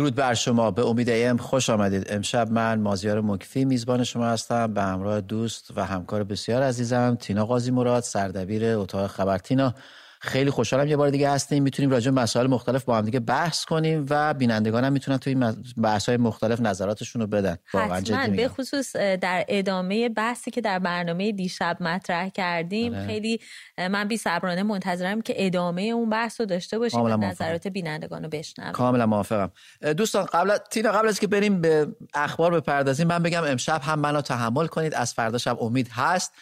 درود بر شما. به امید ایم خوش آمدید. امشب من مازیار مکفی میزبان شما هستم. به همراه دوست و همکار بسیار عزیزم تینا قاضی مراد سردبیر اتاق خبر. تینا خیلی خوشحالم یه بار دیگه هستیم. می‌تونیم راجع به مسائل مختلف با هم دیگه بحث کنیم و بینندگان هم می‌تونن توی این بحث های مختلف نظراتشون رو بدن. جدی به خصوص در ادامه بحثی که در برنامه دیشب مطرح کردیم آره. خیلی من بی صبرانه منتظرم که ادامه اون بحث رو داشته باشیم و نظرات بینندگان رو بشنویم. کاملا موافقم. دوستان قبل تینا قبل از که بریم به اخبار بپردازیم من بگم امشب هم منو تحمل کنید. از فردا شب امید هست.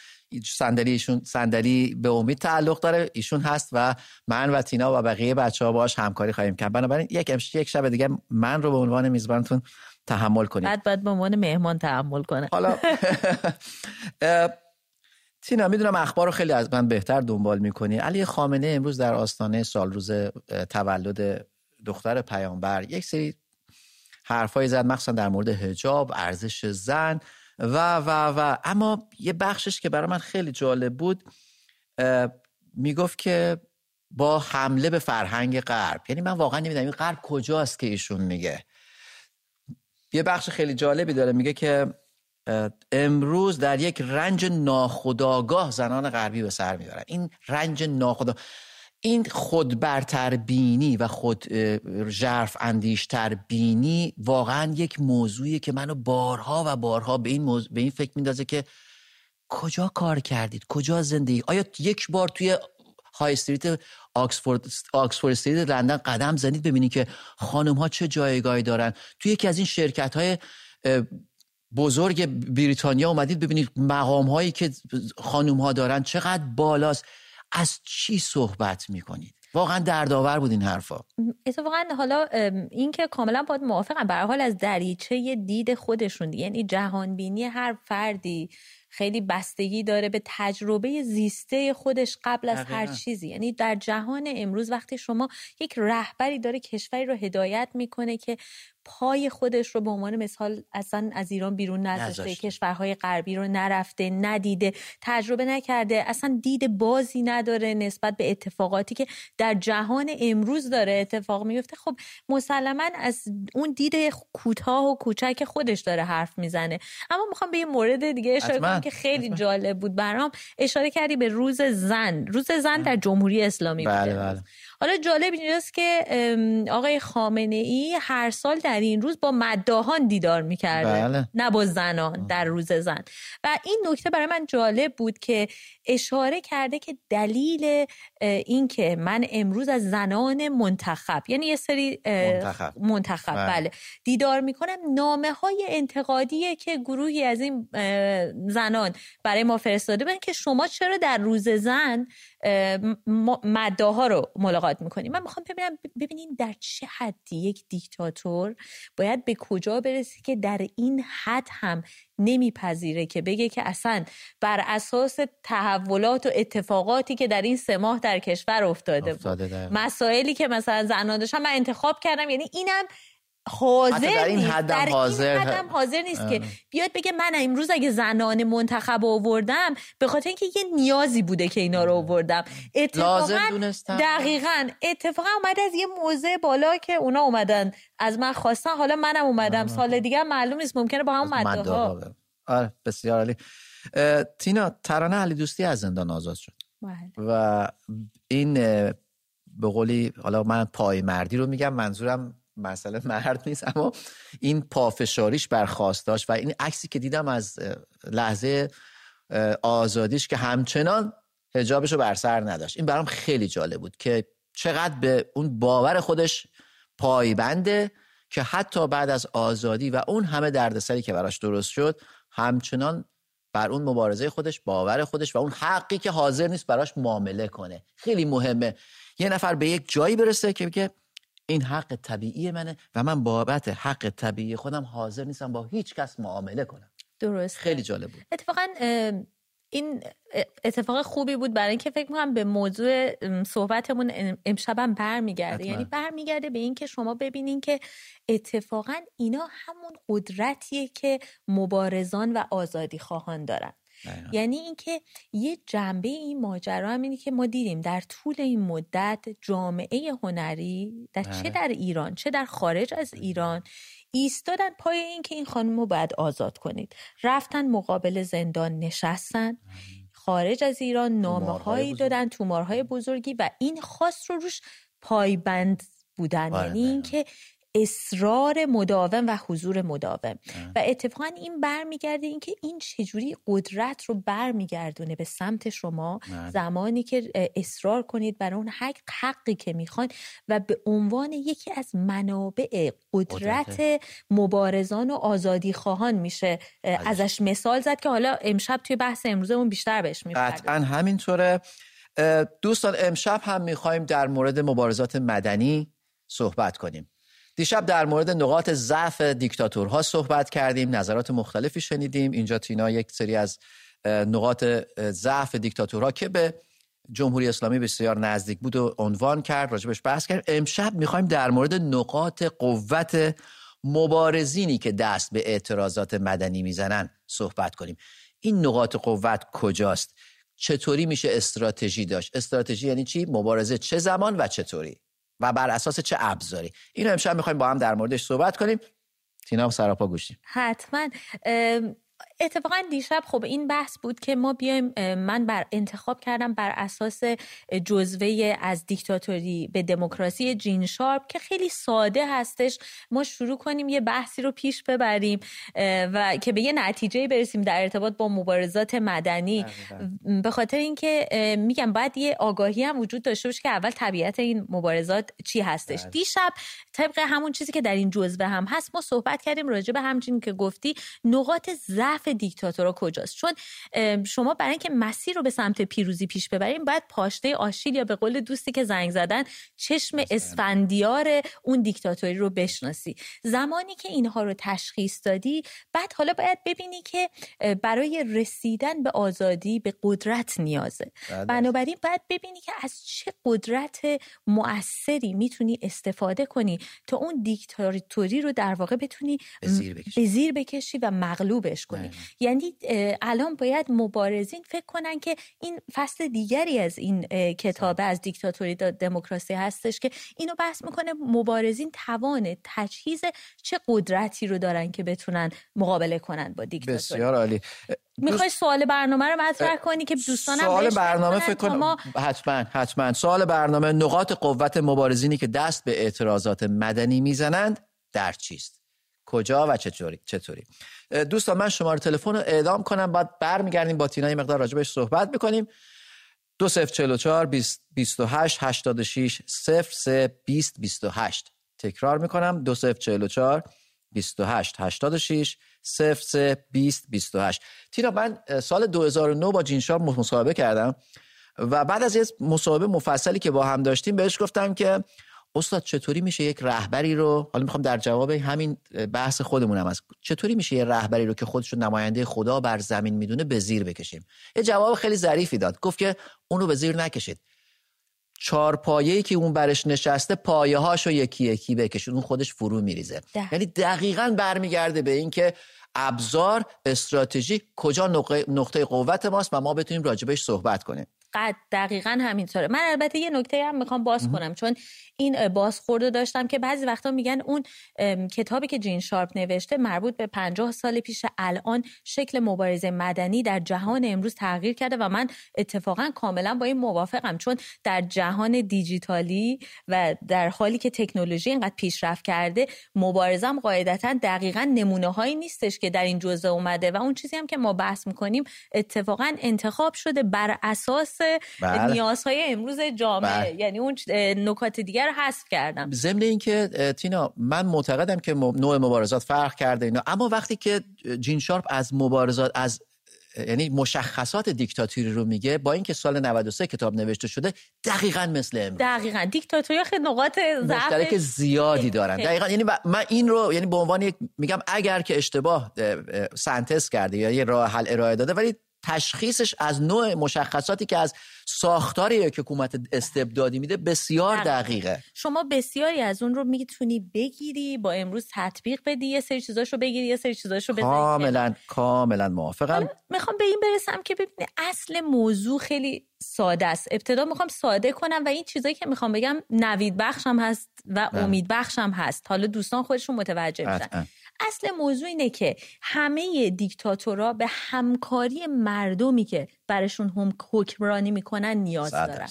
صندلی ایشون صندلی به امید تعلق داره. ایشون هست و من و تینا و بقیه بچه ها باش همکاری خواهیم کرد. بنابراین یک امش یک شب دیگه من رو به عنوان میزبانتون تحمل کنید. بعد بعد به عنوان مهمان تحمل کنه. حالا تینا می‌دونم اخبار رو خیلی از من بهتر دنبال می‌کنی. علی خامنه امروز در آستانه سال روز تولد دختر پیامبر. یک سری حرفایی زد مخصوصا در مورد حجاب ارزش زن. و و و. اما یه بخشش که برای من خیلی جالب بود می‌گفت که با حمله به فرهنگ غرب. یعنی من واقعا نمی‌دونم این غرب کجاست که ایشون میگه. یه بخش خیلی جالبی داره. میگه که امروز در یک رنج ناخداگاه زنان غربی به سر می‌برن. این رنج ناخدا این خود برتر بینی و خود ژرف اندیشتر بینی واقعا یک موضوعی که منو بارها و بارها به این, به این فکر میندازه که کجا کار کردید؟ کجا زندگی؟ آیا یک بار توی های استریت آکسفورد آکسفورد استریت لندن قدم زنید ببینید که خانم ها چه جایگاهی دارن؟ توی یکی از این شرکت های بزرگ بریتانیا اومدید ببینید مقام هایی که خانم ها دارن چقدر بالاست. از چی صحبت می‌کنید؟ واقعا دردآور بود این حرفا. اتفاقا حالا این که کاملا باید موافقم. به حال از دریچه دید خودشون یعنی جهان بینی هر فردی خیلی بستگی داره به تجربه زیسته خودش قبل از هر چیزی. یعنی در جهان امروز وقتی شما یک رهبری داره کشوری رو هدایت می‌کنه که پای خودش رو به عنوان مثال اصلا از ایران بیرون نذاشته کشورهای غربی رو نرفته ندیده تجربه نکرده اصلا دید بازی نداره نسبت به اتفاقاتی که در جهان امروز داره اتفاق میفته. خب مسلما از اون دید کوتاه و کوچک خودش داره حرف می‌زنه. اما می‌خوام به یه مورد دیگه اشاره کنم که خیلی جالب بود برام. اشاره کردی به روز زن. روز زن در جمهوری اسلامی بله بله. حالا جالب اینجاست که آقای خامنه ای هر سال در این روز با مداهان دیدار می‌کرده بله. نه با زنان در روز زن و این نکته برای من جالب بود که اشاره کرده که دلیل این که من امروز از زنان منتخب یعنی یه سری منتخب, منتخب بله. بله. دیدار می‌کنم نامه های انتقادیه که گروهی از این زنان برای ما فرستاده بودن که شما چرا در روز زن مداها رو ملاقات می‌کنیم. من می‌خوام ببینم ببینین در چه حدی یک دیکتاتور باید به کجا برسه که در این حد هم نمیپذیره که بگه که اصلا بر اساس تحولات و اتفاقاتی که در این سه ماه در کشور افتاده, افتاده بود مسائلی که مثلا زنان داشتن من انتخاب کردم یعنی اینم حاضر در این نیست. در حاضر, این حدم حاضر نیست که بیاد بگه من امروز اگه زنان منتخب آوردم به خاطر اینکه یه نیازی بوده که اینا رو آوردم. اتفاقا دقیقا. اتفاقا اومده از یه موضع بالا که اونا اومدن. از من خواستن. حالا منم اومدم. سال دیگه معلوم نیست. ممکنه با هم مده ها آره بسیار عالی. تینا ترانه علی دوستی از زندان آزاد شد. بله. و این به قولی حالا من پای مردی رو میگم منظورم مسئله مرد نیست اما این پافشاریش برخواست و این عکسی که دیدم از لحظه آزادیش که همچنان هجابش رو بر سر نداشت. این برام خیلی جالب بود که چقدر به اون باور خودش پایبنده که حتی بعد از آزادی و اون همه دردسری که براش درست شد همچنان بر اون مبارزه خودش باور خودش و اون حقی که حاضر نیست براش معامله کنه. خیلی مهمه. یه نفر به یک جایی برسه که که این حق طبیعی منه و من بابت حق طبیعی خودم حاضر نیستم با هیچ کس معامله کنم. درست خیلی جالب بود. اتفاقا این اتفاق خوبی بود برای اینکه فکر می‌کنم به موضوع صحبتمون امشبم برمیگرده. یعنی برمیگرده به اینکه شما ببینین که اتفاقا اینا همون قدرتیه که مبارزان و آزادی خواهان دارن. یعنی اینکه یه جنبه این ماجرا هم اینه که ما دیدیم در طول این مدت جامعه هنری در چه بله. در ایران چه در خارج از ایران ایستادن پای این که این خانم رو باید آزاد کنید. رفتن مقابل زندان نشستن خارج از ایران نامه هایی دادن تومارهای بزرگی و این خاص رو روش پایبند بودن. آره، یعنی اینکه اصرار مداوم و حضور مداوم. و اتفاقا این برمیگرده اینکه این چجوری قدرت رو برمیگردونه به سمت شما. زمانی که اصرار کنید برای اون حق حقی که می‌خوان و به عنوان یکی از منابع قدرت مبارزان و آزادی خواهان میشه. ازش مثال زد که حالا امشب توی بحث امروزمون بیشتر بهش می‌پردازیم. قطعا همینطوره. دوستان امشب هم می‌خوایم در مورد مبارزات مدنی صحبت کنیم. دیشب در مورد نقاط ضعف دیکتاتورها صحبت کردیم نظرات مختلفی شنیدیم. اینجا تینا یک سری از نقاط ضعف دیکتاتورها که به جمهوری اسلامی بسیار نزدیک بود و عنوان کرد راجبش بحث کرد امشب می‌خوایم در مورد نقاط قوت مبارزینی که دست به اعتراضات مدنی می‌زنن صحبت کنیم. این نقاط قوت کجاست؟ چطوری میشه استراتژی داشت؟ استراتژی یعنی چی؟ مبارزه چه زمان و چطوری؟ و بر اساس چه ابزاری. اینو امشب می‌خوایم با هم در موردش صحبت کنیم. تینا سراپا گوشیم حتما. اتفاقا دیشب خب این بحث بود که ما بیایم من بر انتخاب کردم بر اساس جزوه از دیکتاتوری به دموکراسی جین شارپ که خیلی ساده هستش. ما شروع کنیم یه بحثی رو پیش ببریم و که به یه نتیجه برسیم در ارتباط با مبارزات مدنی. به خاطر اینکه میگم باید یه آگاهی هم وجود داشته باشه که اول طبیعت این مبارزات چی هستش. بله. دیشب طبق همون چیزی که در این جزوه هم هست ما صحبت کردیم راجع به همچین که گفتی نقاط ضعف دیکتاتورها کجاست؟ چون شما برای اینکه مسیر رو به سمت پیروزی پیش ببریم باید پاشنه آشیل یا به قول دوستی که زنگ زدن چشم اسفندیار اون دیکتاتوری رو بشناسی. زمانی که اینها رو تشخیص دادی بعد حالا باید ببینی که برای رسیدن به آزادی به قدرت نیازه. بنابراین باید ببینی که از چه قدرت مؤثری می‌تونی استفاده کنی تا اون دیکتاتوری رو در واقع بتونی به زیر بکشی. و مغلوبش کنی. یعنی الان باید مبارزین فکر کنن که این فصل دیگری از این کتاب از دیکتاتوری تا دموکراسی هستش که اینو بحث می‌کنه مبارزین توان تجهیز چه قدرتی رو دارن که بتونن مقابله کنن با دیکتاتوری. بسیار عالی. می‌خوای سوال برنامه رو مطرح کنی که دوستانم سوال برنامه فکر کنم حتما حتما. سوال برنامه نقاط قوت مبارزینی که دست به اعتراضات مدنی می‌زنند در چیست؟ کجا و چطوری؟ چطوری؟ دوستان من شماره تلفن رو اعلام کنم. بعد برمیگردیم با تینا مقدار راجبش صحبت می‌کنیم. دو صفر چلو چار بیست و هشت هشتاد شیش صفر سه بیست بیست و هشت. تکرار می‌کنم. دو صفر چلو چار بیست و هشت هشتاد شیش صفر سه بیست بیست و هشت. تینا من سال 2009 با جینشار مصاحبه کردم و بعد از یه مصاحبه مفصلی که با هم داشتیم بهش گفتم که استاد چطوری میشه یک رهبری رو حالا می‌خوام در جواب همین بحث خودمونم از چطوری میشه یه رهبری رو که خودش نماینده خدا بر زمین می‌دونه به زیر بکشیم؟ یه جواب خیلی ظریفی داد گفت که اونو به زیر نکشید. چهار پایه‌ای که اون برش نشسته پایه هاشو یکی یکی بکشید اون خودش فرو میریزه. یعنی دقیقا برمیگرده به اینکه ابزار استراتژی کجا نقطه قوت ماست و ما بتونیم راجبش صحبت کنیم. قد دقیقا همینطوره. من البته یه نکته هم می‌خوام باز کنم چون این بازخورده داشتم که بعضی وقتا میگن اون کتابی که جین شارپ نوشته مربوط به پنجاه سال پیش الان شکل مبارزه مدنی در جهان امروز تغییر کرده و من اتفاقا کاملا با این موافقم چون در جهان دیجیتالی و در حالی که تکنولوژی اینقدر پیشرفت کرده مبارزم قاعدتا دقیقا نمونه هایی نیستش که در این جزء اومده و اون چیزی هم که ما بحث می‌کنیم اتفاقا انتخاب شده بر اساس بله. نیازهای امروز جامعه. بله. یعنی اون نکات دیگر رو حذف کردم. ضمن اینکه تینا من معتقدم که نوع مبارزات فرق کرده اینا. اما وقتی که جین شارپ از مبارزات از یعنی مشخصات دیکتاتوری رو میگه با اینکه سال 93 کتاب نوشته شده دقیقا مثل امروز. دقیقا. دیکتاتوری خیلی نقاط ضعف زیادی دارن. دقیقا. یعنی من این رو یعنی به عنوان یک میگم اگر که اشتباه سنتز کرده یا یه راه حل ارائه داده ولی تشخیصش از نوع مشخصاتی که از ساختار یک حکومت استبدادی میده بسیار دقیقه. شما بسیاری از اون رو می‌تونی بگیری با امروز تطبیق بدی یه سری چیزاشو بگیری یه سری چیزاشو بزنی کاملا کاملا موافقم. می‌خوام به این برسم که ببینی اصل موضوع خیلی ساده است. ابتدا می‌خوام ساده کنم و این چیزایی که می‌خوام بگم نوید بخشم هست و بله. امید بخشم هست. حالا دوستان خودشون متوجه میشن. اصل موضوع اینه که همه دیکتاتورها به همکاری مردمی که برشون هم حکمرانی می‌کنن نیاز دارن.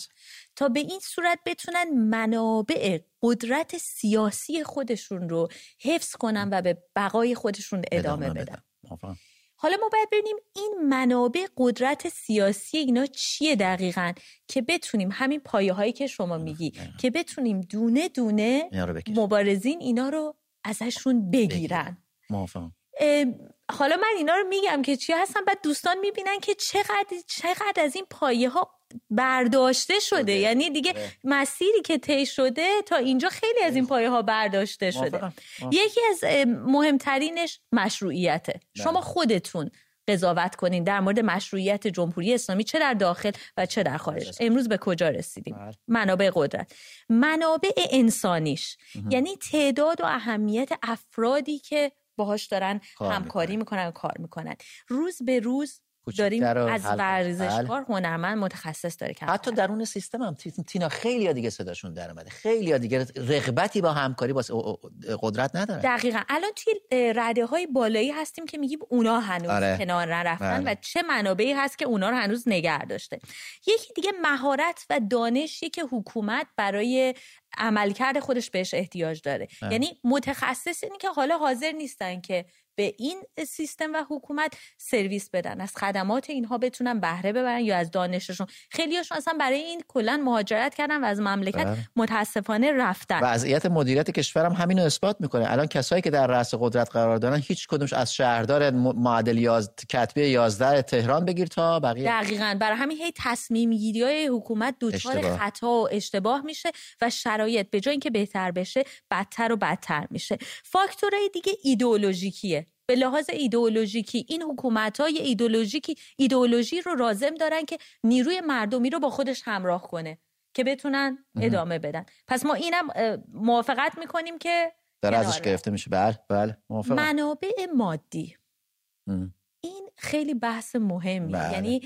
تا به این صورت بتونن منابع قدرت سیاسی خودشون رو حفظ کنن و به بقای خودشون ادامه, بدن. حالا ما باید ببینیم این منابع قدرت سیاسی اینا چیه دقیقا که بتونیم همین پایه هایی که شما میگی که بتونیم دونه دونه مبارزین اینا رو ازشون بگیرن. موافقم. حالا من اینا رو میگم که چی هستن بعد دوستان می‌بینن که چقدر چقدر از این پایه ها برداشته شده. یعنی دیگه مسیری که طی شده تا اینجا خیلی از این پایه ها برداشته شده. یکی از مهمترینش مشروعیته. بله. شما خودتون قضاوت کنین. در مورد مشروعیت جمهوری اسلامی چه در داخل و چه در خارج؟ امروز به کجا رسیدیم؟ بله. منابع قدرت. منابع انسانیش. یعنی تعداد و اهمیت افرادی که باهاش دارن همکاری می‌کنن و کار می‌کنن. روز به روز داریم از ورزشکار بله. هنرمند متخصص داره حتی درون سیستم هم تینا خیلی ها دیگه صداشون در اومده خیلی ها دیگه رغبتی با همکاری با قدرت نداره دقیقا الان توی رده های بالایی هستیم که میگیم اونا هنوز آره. کنار نرفتن بله. و چه منابعی هست که اونا رو هنوز نگه داشته یکی دیگه مهارت و دانشی که حکومت برای عملکرد خودش بهش احتیاج داره بله. یعنی متخصصینی که حالا حاضر نیستن که به این سیستم و حکومت سرویس بدن. از خدمات اینها بتونن بهره ببرن یا از دانششون. خیلیاشون اصلا برای این کلا مهاجرت کردن و از مملکت بله. متاسفانه رفتن. وضعیت مدیریت کشورم همینو اثبات می‌کنه. الان کسایی که در رأس قدرت قرار دارن هیچ کدومش از شهردار معادل یاز... کتبه 11 تهران بگیر تا بقیه. دقیقاً. برای همین هی تصمیم گیری های حکومت دچار خطا و اشتباه میشه و شرایط به جای اینکه بهتر بشه بدتر و بدتر میشه. فاکتورهای دیگه ایدئولوژیکیه. به لحاظ ایدئولوژیکی این حکومت های ایدئولوژیکی ایدئولوژی رو رازم دارن که نیروی مردمی رو با خودش همراه کنه که بتونن ادامه بدن. پس ما اینم موافقت می‌کنیم که در ازش گرفته میشه. بله بله منابع مادی. این خیلی بحث مهمی بله. یعنی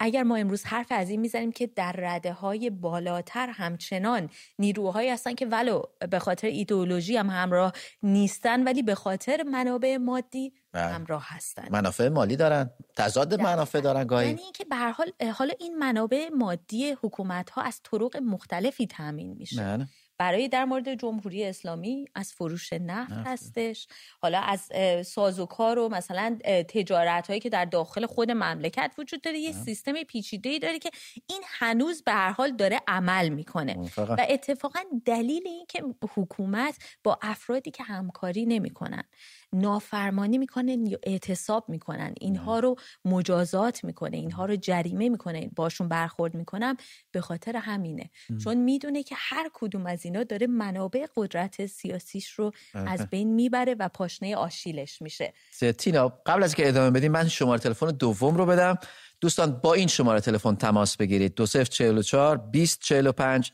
اگر ما امروز حرف از این می‌زنیم که در رده های بالاتر همچنان نیروهایی هستن که ولو به خاطر ایدئولوژی هم همراه نیستن ولی به خاطر منابع مادی بله. همراه هستن منافع مالی دارن تضاد منافع دارن گاهی یعنی اینکه به حال حالا این منابع مادی حکومت ها از طرق مختلفی تامین میشه بله. برای در مورد جمهوری اسلامی از فروش نفت هستش. حالا از سازوکار و مثلا تجارت هایی که در داخل خود مملکت وجود داره یه سیستم پیچیده ای داره که این هنوز به هر حال داره عمل می‌کنه. و اتفاقا دلیل این که حکومت با افرادی که همکاری نمی‌کنن. نافرمانی می‌کنن یا اعتصاب می‌کنن. اینها رو مجازات می‌کنه اینها رو جریمه می‌کنه باشون برخورد می‌کنم به خاطر همینه. چون می‌دونه که هر کدوم از اینا داره منابع قدرت سیاسیش رو از بین می‌بره و پاشنه آشیلش میشه. تینا قبل از که ادامه بدیم من شماره تلفن دوم رو بدم. دوستان با این شماره تلفن تماس بگیرید. 2044 2045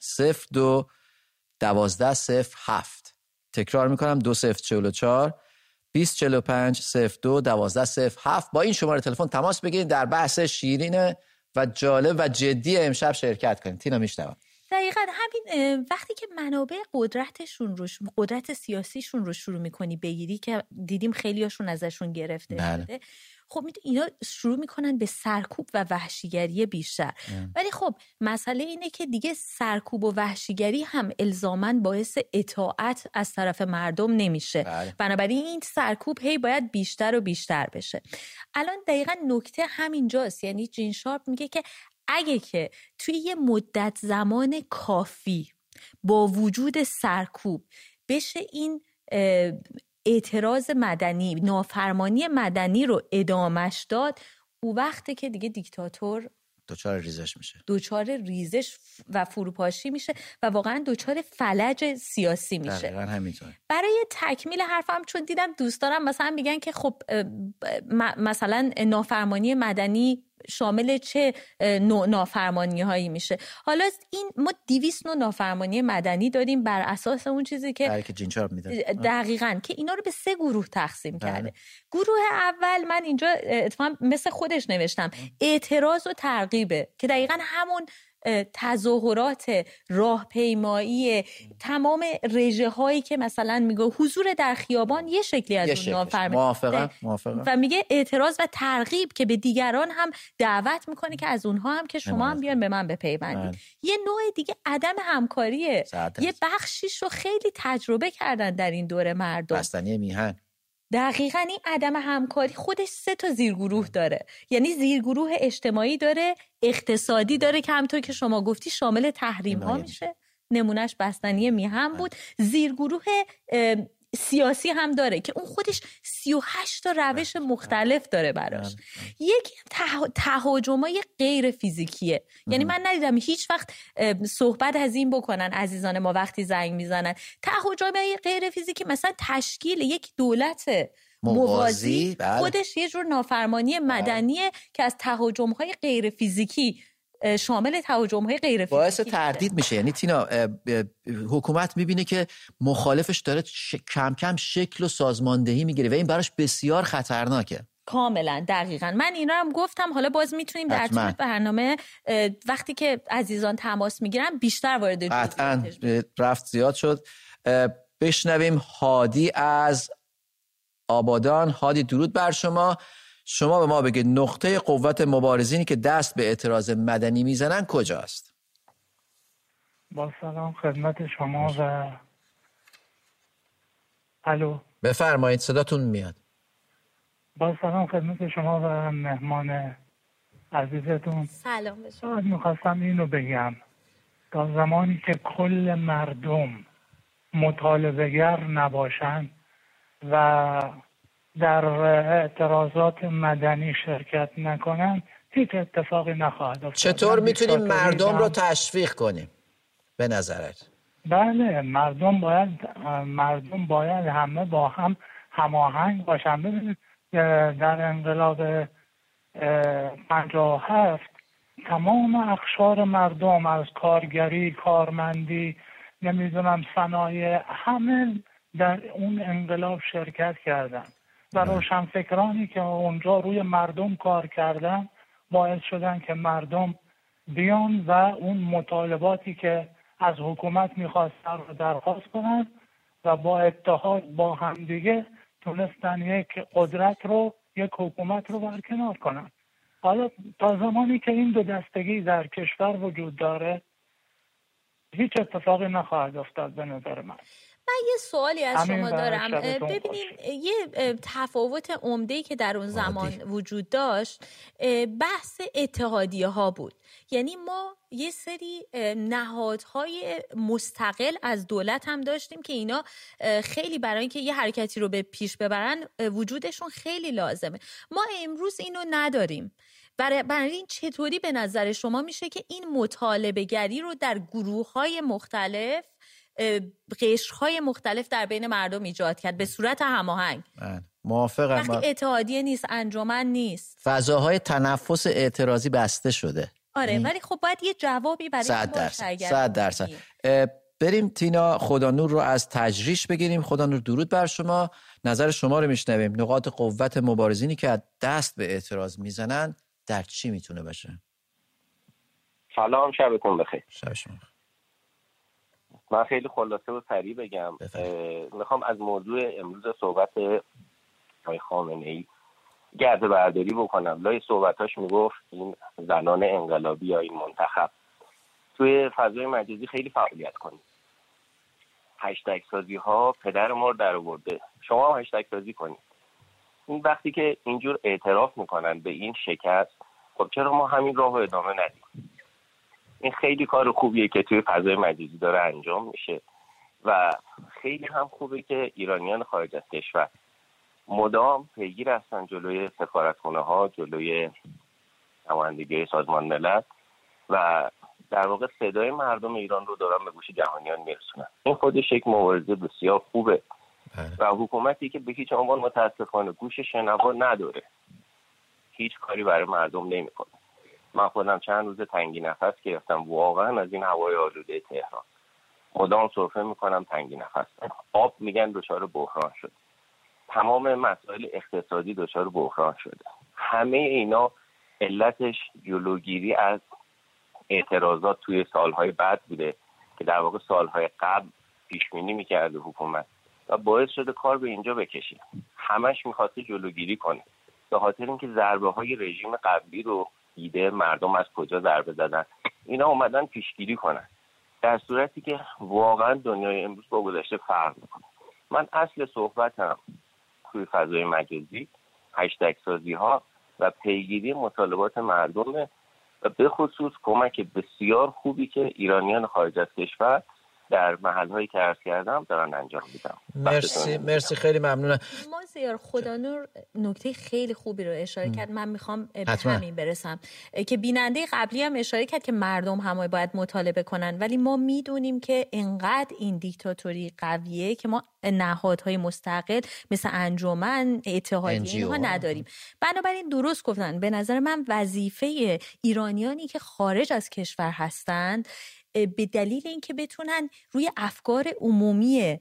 02 12 07 تکرار می‌کنم. 2044 2045 02 12 07 با این شماره تلفن تماس بگیرید در بحث شیرین و جالب و جدی امشب شرکت کنید. تینا میشنوم. دقیقا همین وقتی که منابع قدرتشون رو قدرت سیاسیشون رو شروع می‌کنی بگیری که دیدیم خیلیاشون ازشون گرفته بله. شده خب اینا شروع می‌کنن به سرکوب و وحشیگری بیشتر. ولی خب مسئله اینه که دیگه سرکوب و وحشیگری هم الزامن باعث اطاعت از طرف مردم نمیشه. بله. بنابراین این سرکوب هی باید بیشتر و بیشتر بشه. الان دقیقا نکته همینجاست. یعنی جین شارپ میگه که اگه که توی یه مدت زمان کافی با وجود سرکوب بشه این اعتراض مدنی نافرمانی مدنی رو ادامش داد او وقته که دیگه دیکتاتور دوچار ریزش میشه. دوچار ریزش و فروپاشی میشه و واقعا دوچار فلج سیاسی میشه. همینطور برای تکمیل حرفم چون دیدم دوستانم مثلا میگن که خب مثلا نافرمانی مدنی شامل چه نوع نافرمانی هایی میشه. حالا این ما دیویس نوع نافرمانی مدنی داریم بر اساس اون چیزی که دقیقا که اینا رو به سه گروه تقسیم بله. کرده. گروه اول من اینجا اتفاقا مثل خودش نوشتم. اعتراض و ترغیبه که دقیقا همون تظاهرات راهپیمایی تمام رژه هایی که مثلا میگه حضور در خیابان یه شکلی از اون موافقم. و میگه اعتراض و ترغیب که به دیگران هم دعوت می‌کنه که از اونها هم که شما هم بیان به من بپیوندید. بله. یه نوع دیگه عدم همکاریه. یه بخشیش رو خیلی تجربه کردن در این دوره مردم. بستنی میهن. دقیقا این عدم همکاری خودش سه تا زیرگروه داره. یعنی زیرگروه اجتماعی داره اقتصادی داره که همطور که شما گفتی شامل تحریم ها میشه. نمونهش بستنی میهم بود. زیرگروه سیاسی هم داره که اون خودش 38 تا روش مختلف داره براش. یکی تهاجمای غیر فیزیکیه. یعنی من ندیدم هیچ وقت صحبت از این بکنن عزیزان ما وقتی زنگ می‌زنن. تهاجمای غیر فیزیکی مثلا تشکیل یک دولت موازی بله. خودش یه جور نافرمانی بله. مدنیه که از تهاجمهای غیر فیزیکی شامل تهاجم های غیر باعث تردید میشه. یعنی تینا حکومت می‌بینه که مخالفش داره کم کم شکل و سازماندهی می‌گیره و این براش بسیار خطرناکه. کاملا دقیقا. من اینا هم گفتم حالا باز می‌تونیم در طول برنامه وقتی که عزیزان تماس می‌گیرن بیشتر وارد قطعا رفت زیاد شد. بشنویم هادی از آبادان. هادی درود بر شما. شما به ما بگید نقطه قوت مبارزینی که دست به اعتراض مدنی می‌زنن کجاست؟ با سلام خدمت شما و الو. بفرمایید صداتون میاد. با سلام خدمت شما و مهمان عزیزتون. سلام به شما. می‌خواستم اینو بگم. تا زمانی که کل مردم مطالبهگر نباشند و در اعتراضات مدنی شرکت نکنن هیچ اتفاقی نخواهد افتاد. چطور می‌تونیم مردم رو تشویق کنیم؟ به نظرت؟ بله مردم باید مردم باید همه با هم هماهنگ باشن. ببینید در انقلاب پنجاه هفت تمام اخشار مردم از کارگری کارمندی نمی‌دونم صنایع همه در اون انقلاب شرکت کردند و بله. روشنفکرانی که اونجا روی مردم کار کردن باعث شدن که مردم بیان و اون مطالباتی که از حکومت می‌خواستن رو درخواست کنند و با اتحاد با همدیگه تونستن یک قدرت رو یک حکومت رو برکنار کنن حالا تا زمانی که این دو دستگی در کشور وجود داره هیچ اتفاقی نخواهد افتاد به نظر من من یه سوالی از شما دارم. ببینین یه تفاوت عمده که در اون زمان وجود داشت بحث اتحادیه ها بود. یعنی ما یه سری نهادهای مستقل از دولت هم داشتیم که اینا خیلی برای اینکه یه حرکتی رو به پیش ببرن وجودشون خیلی لازمه. ما امروز اینو نداریم. برای این چطوری به نظر شما میشه که این مطالبه گری رو در گروه های مختلف قشرهای مختلف در بین مردم ایجاد کرد. به صورت هماهنگ. بله، موافقم. وقتی اتحادیه نیست انجمن نیست. فضاهای تنفس اعتراضی بسته شده. آره ولی خب باید یه جوابی برای صد درصد صد درصد. بریم تینا خدا نور رو از تجریش بگیریم. خدا نور درود بر شما. نظر شما رو میشنویم. نقاط قوت مبارزینی که دست به اعتراض می‌زنن در چی می‌تونه باشه؟ سلام شبتون بخیر. شب شما من خیلی خلاصه و سریع بگم. می‌خوام از موضوع امروز صحبت های خامنه ای گرده برداری بکنم. لای صحبتاش می‌گفت این زنان انقلابی یا این منتخب. توی فضای مجازی خیلی فعالیت کنید هشتگ سازی ها پدر ما رو در آورده. شما هم هشتگ سازی کنید این وقتی که اینجور اعتراف می‌کنن به این شکست خب چرا ما همین راه رو ادامه ندیم؟ این خیلی کار خوبیه که توی فضای مجازی داره انجام میشه. و خیلی هم خوبه که ایرانیان خارج از کشور مدام پیگیر هستن جلوی سفارتخونه ها جلوی نمایندگی سازمان ملل و در واقع صدای مردم ایران رو دارن به گوش جهانیان میرسونن. این خودش یک مبارزه بسیار خوبه. بله. و حکومتی که به هیچ عنوان متاسفانه گوش شنوا نداره. هیچ کاری برای مردم نمی‌کنه. من خودم چند روز تنگی نفس گرفتم. واقعا از این هوای آلوده تهران. مدام سرفه می‌کنم تنگی نفس آب میگن دچار بحران شد تمام مسائل اقتصادی دچار بحران شده. همه اینا علتش جلوگیری از اعتراضات توی سالهای بعد بوده که در واقع سالهای قبل پیش بینی می‌کرده حکومت. و باعث شده کار به اینجا بکشه. همش می‌خواسته جلوگیری کنه. به خاطر اینکه ضربه های رژیم قبلی رو دیده مردم از کجا ضربه زدن؟ اینا اومدن پیشگیری کنن. در صورتی که واقعا دنیای امروز با گذشته فرق می‌کنه. من اصل صحبتم توی فضای مجازی هشتگ سازی ها و پیگیری مطالبات مردم و به خصوص کمک بسیار خوبی که ایرانیان خارج از کشور در محل هایی که عرض کردم دارن انجام میدم مرسی مرسی خیلی ممنونم. ما زیار خدا نور نکته خیلی خوبی رو اشاره کرد. من می‌خوام به همین برسم. که بیننده قبلی هم اشاره کرد که مردم همه باید مطالبه کنن. ولی ما می‌دونیم که انقدر این دیکتاتوری قویه که ما نهادهای مستقل مثل انجمن اتحادیه ها. نداریم. بنابراین درست گفتن. به نظر من وظیفه ایرانیانی که خارج از کشور هستند به دلیل اینکه بتونن روی افکار عمومی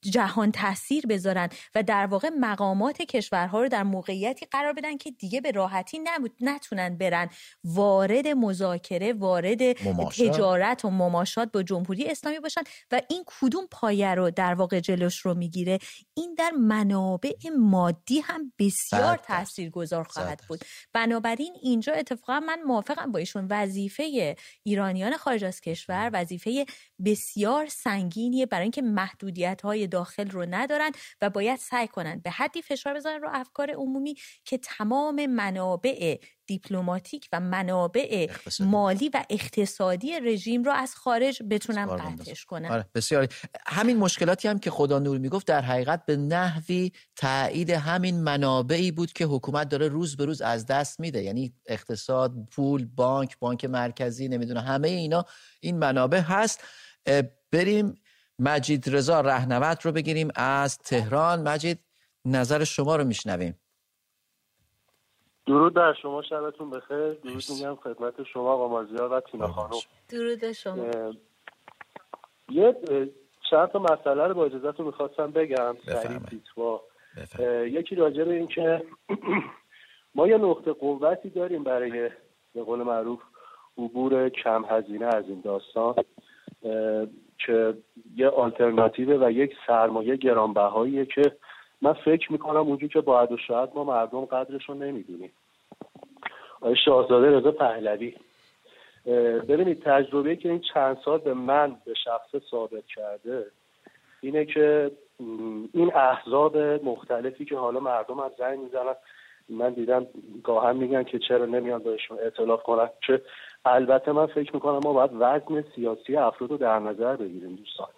جهان. تاثیر بذارن و در واقع مقامات کشورها رو در موقعیتی قرار بدن که دیگه به راحتی نتونن برن. وارد مذاکره وارد تجارت و مماشات با جمهوری اسلامی باشن و این کدوم پایه رو در واقع جلوش رو می‌گیره. این در منابع مادی هم بسیار تاثیر گذار خواهد بود. بنابراین اینجا اتفاقا من موافقم با ایشون. وظیفه ایرانیان خارج از کشور وظیفه بسیار سنگینیه برای اینکه محدودیت های داخل رو ندارن و باید سعی کنن به حدی فشار بزنن رو افکار عمومی که تمام منابع دیپلماتیک و منابع مالی و اقتصادی رژیم رو از خارج بتونن قطعش کنن. آره بسیار همین مشکلاتی هم که خدا نور می‌گفت در حقیقت به نحوی تایید همین منابعی بود که حکومت داره روز به روز از دست میده. یعنی اقتصاد پول بانک بانک مرکزی نمی‌دونه همه اینا این منابع هست. بریم مجید رضا رهنورد رو بگیریم. از تهران. مجید نظر شما رو میشنویم. درود در شما شبتون بخیر. درود میگم خدمت شما آقا مازیار و تینا خانم. درود شما. یه چند تا مسئله رو با اجازهتون می‌خواستم بگم سریع یکی راجع به این که ما یه نقطه قوتی داریم برای به قول معروف عبور کم هزینه از این داستان که یه آلترناتیو و یک سرمایه گرانبهاییه که من فکر می‌کنم اونجور که باید و شاید ما مردم قدرش رو نمی‌دونیم. آقای شاهزاده رضا پهلوی ببینید تجربه که این چند سال به من به شخص ثابت کرده اینه که این احزاب مختلفی که حالا مردم از زنگ می‌زنن من دیدم گاهم میگن که چرا نمیان بهشون اعتلاف کنن که البته من فکر می‌کنم ما باید وزن سیاسی افراد رو در نظر بگیریم دوستان.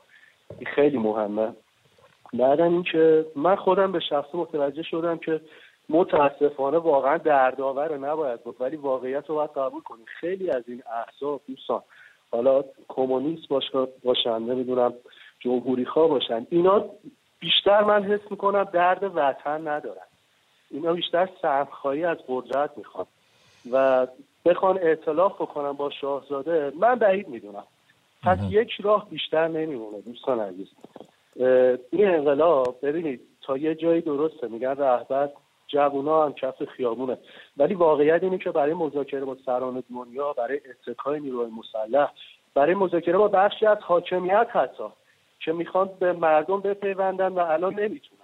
این خیلی مهمه. بعدا اینکه من خودم به شخص متوجه شدم که متاسفانه واقعا دردآور نباید بود ولی واقعیت رو باید قبول کنیم خیلی از این احزاب دوستان حالا کمونیست باشن نمی‌دونم جمهوری خواه باشن اینا بیشتر من حس می‌کنم درد وطن ندارن. اینا بیشتر سرخواهی از قدرت می‌خوان. و بخوان اعتلاف بکنن با شاهزاده من بعید می‌دونم. پس یک راه بیشتر نمیمونه دوستان عزیز. این انقلاب ببینید تا یه جایی درسته میگن رهبر جوونا هم کف خیابونه. ولی واقعیت اینه که برای مذاکره با سران دنیا برای اتکای نیروهای مسلح برای مذاکره با بخشی از حاکمیت حتی که می‌خوان به مردم بپیوندن و الان نمی‌تونن.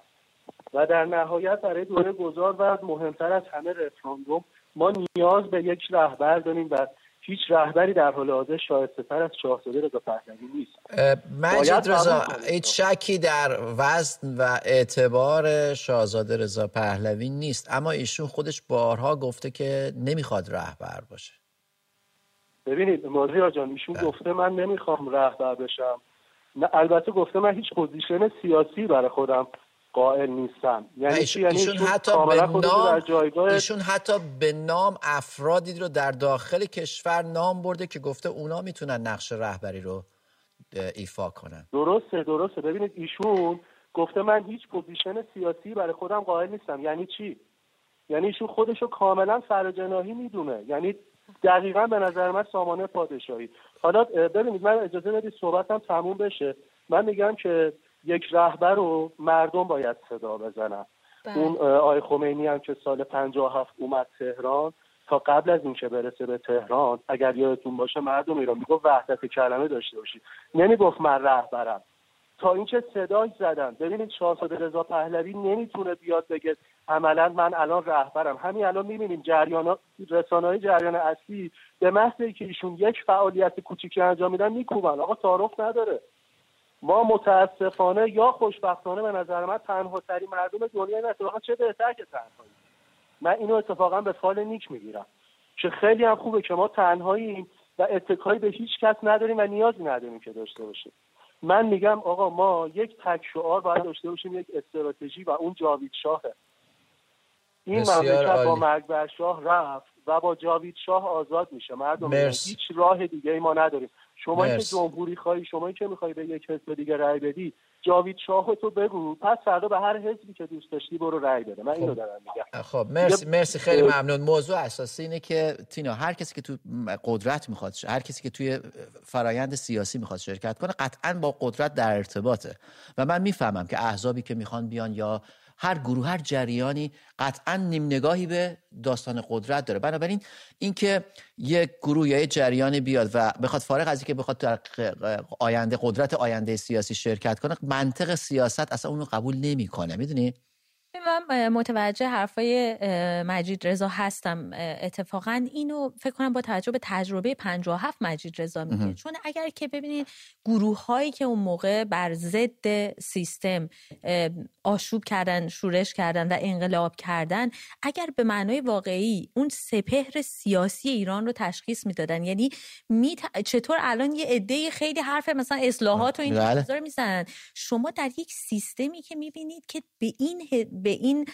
و در نهایت برای دوره گذار و مهمتر از همه رفراندوم ما نیاز به یک رهبر داریم و هیچ رهبری در حال حاضر شایسته از شاهزاده رضا پهلوی نیست. مجید رضا هیچ شکی در وزن و اعتبار شاهزاده رضا پهلوی نیست. اما ایشون خودش بارها گفته که نمی‌خواد رهبر باشه. ببینید مازیار جان ایشون بله. گفته من نمی‌خوام رهبر بشم. نه البته گفته من هیچ position سیاسی برای خودم قائل نیستم یعنی ایشون, یعنی ایشون حتی به نام جایگاه... ایشون حتی به نام افرادی رو در داخل کشور نام برده که گفته اونا می‌تونن نقش رهبری رو ایفا کنن. درسته درسته. ببینید ایشون گفته من هیچ position سیاسی برای خودم قائل نیستم. یعنی چی؟ یعنی ایشون خودش رو کاملا فراجناحی می‌دونه. یعنی دقیقا به نظر من سامانه پادشاهی. حالا ببینید من اجازه بدید صحبتم تموم بشه. من میگم که یک رهبر رو مردم باید صدا بزنن. بله. اون آقای خمینی هم که سال 57 اومد تهران تا قبل از اینکه برسه به تهران اگر یادتون باشه مردم ایران می‌گفت وحدت کلمه داشته باشید. نمی‌گفت من رهبرم. تا اینکه صدای زدن ببینید شاهزاده رضا پهلوی نمی‌تونه بیاد بگه عملا من الان رهبرم. همین الان می‌بینیم جریان رسانه‌های جریان اصلی به محض که ایشون یک فعالیت کوچیکی انجام میدن میکوبن. آقا تعارف نداره. ما متاسفانه یا خوشبختانه به نظر من تنها ترین مردم دنیا این اتفاقا چه بهتر که تنهایی. من اینو اتفاقا به فال نیک می‌گیرم که خیلی هم خوبه که ما تنهاییم و اتکایی به هیچ کس نداریم و نیازی نداریم که داشته باشیم. من میگم آقا ما یک تک شعار باید داشته باشیم یک استراتژی و اون جاوید شاهه. این مملکت با مرگ بر شاه رفت و با جاوید شاه آزاد میشه. مردم هیچ راه دیگه ای ما نداریم. شما که جمهوری خواهی شما که می‌خوای به یک حزب دیگه رأی بدی جاوید شاه تو بگو. پس فردا به هر حزبی که دوست داشتی برو رأی بده. من اینو خب. دارم میگم. خب مرسی مرسی خیلی ممنون. موضوع اساسی اینه که تینا هر کسی که تو قدرت می‌خواد هر کسی که توی فرایند سیاسی می‌خواد شرکت کنه قطعا با قدرت در ارتباطه. و من می‌فهمم که احزابی که می‌خوان بیان یا هر گروه هر جریانی قطعا نیم نگاهی به داستان قدرت داره. بنابراین اینکه یک گروه یا یک جریانی بیاد و بخواد فارغ از اینکه بخواد در آینده قدرت آینده سیاسی شرکت کنه منطق سیاست اصلا اونو قبول نمی‌کنه. می‌دونی؟ من متوجه حرفای مجید رضا هستم. اتفاقا اینو فکر کنم با توجه به تجربه 57 مجید رضا میگه. چون اگر که ببینید گروه هایی که اون موقع بر ضد سیستم آشوب کردن شورش کردن و انقلاب کردن اگر به معنای واقعی اون سپهر سیاسی ایران رو تشخیص می‌دادن یعنی می چطور الان یه عده خیلی حرف مثلا اصلاحات و این بله. چیزا رو می‌زنن. شما در یک سیستمی که می‌بینید که به این به این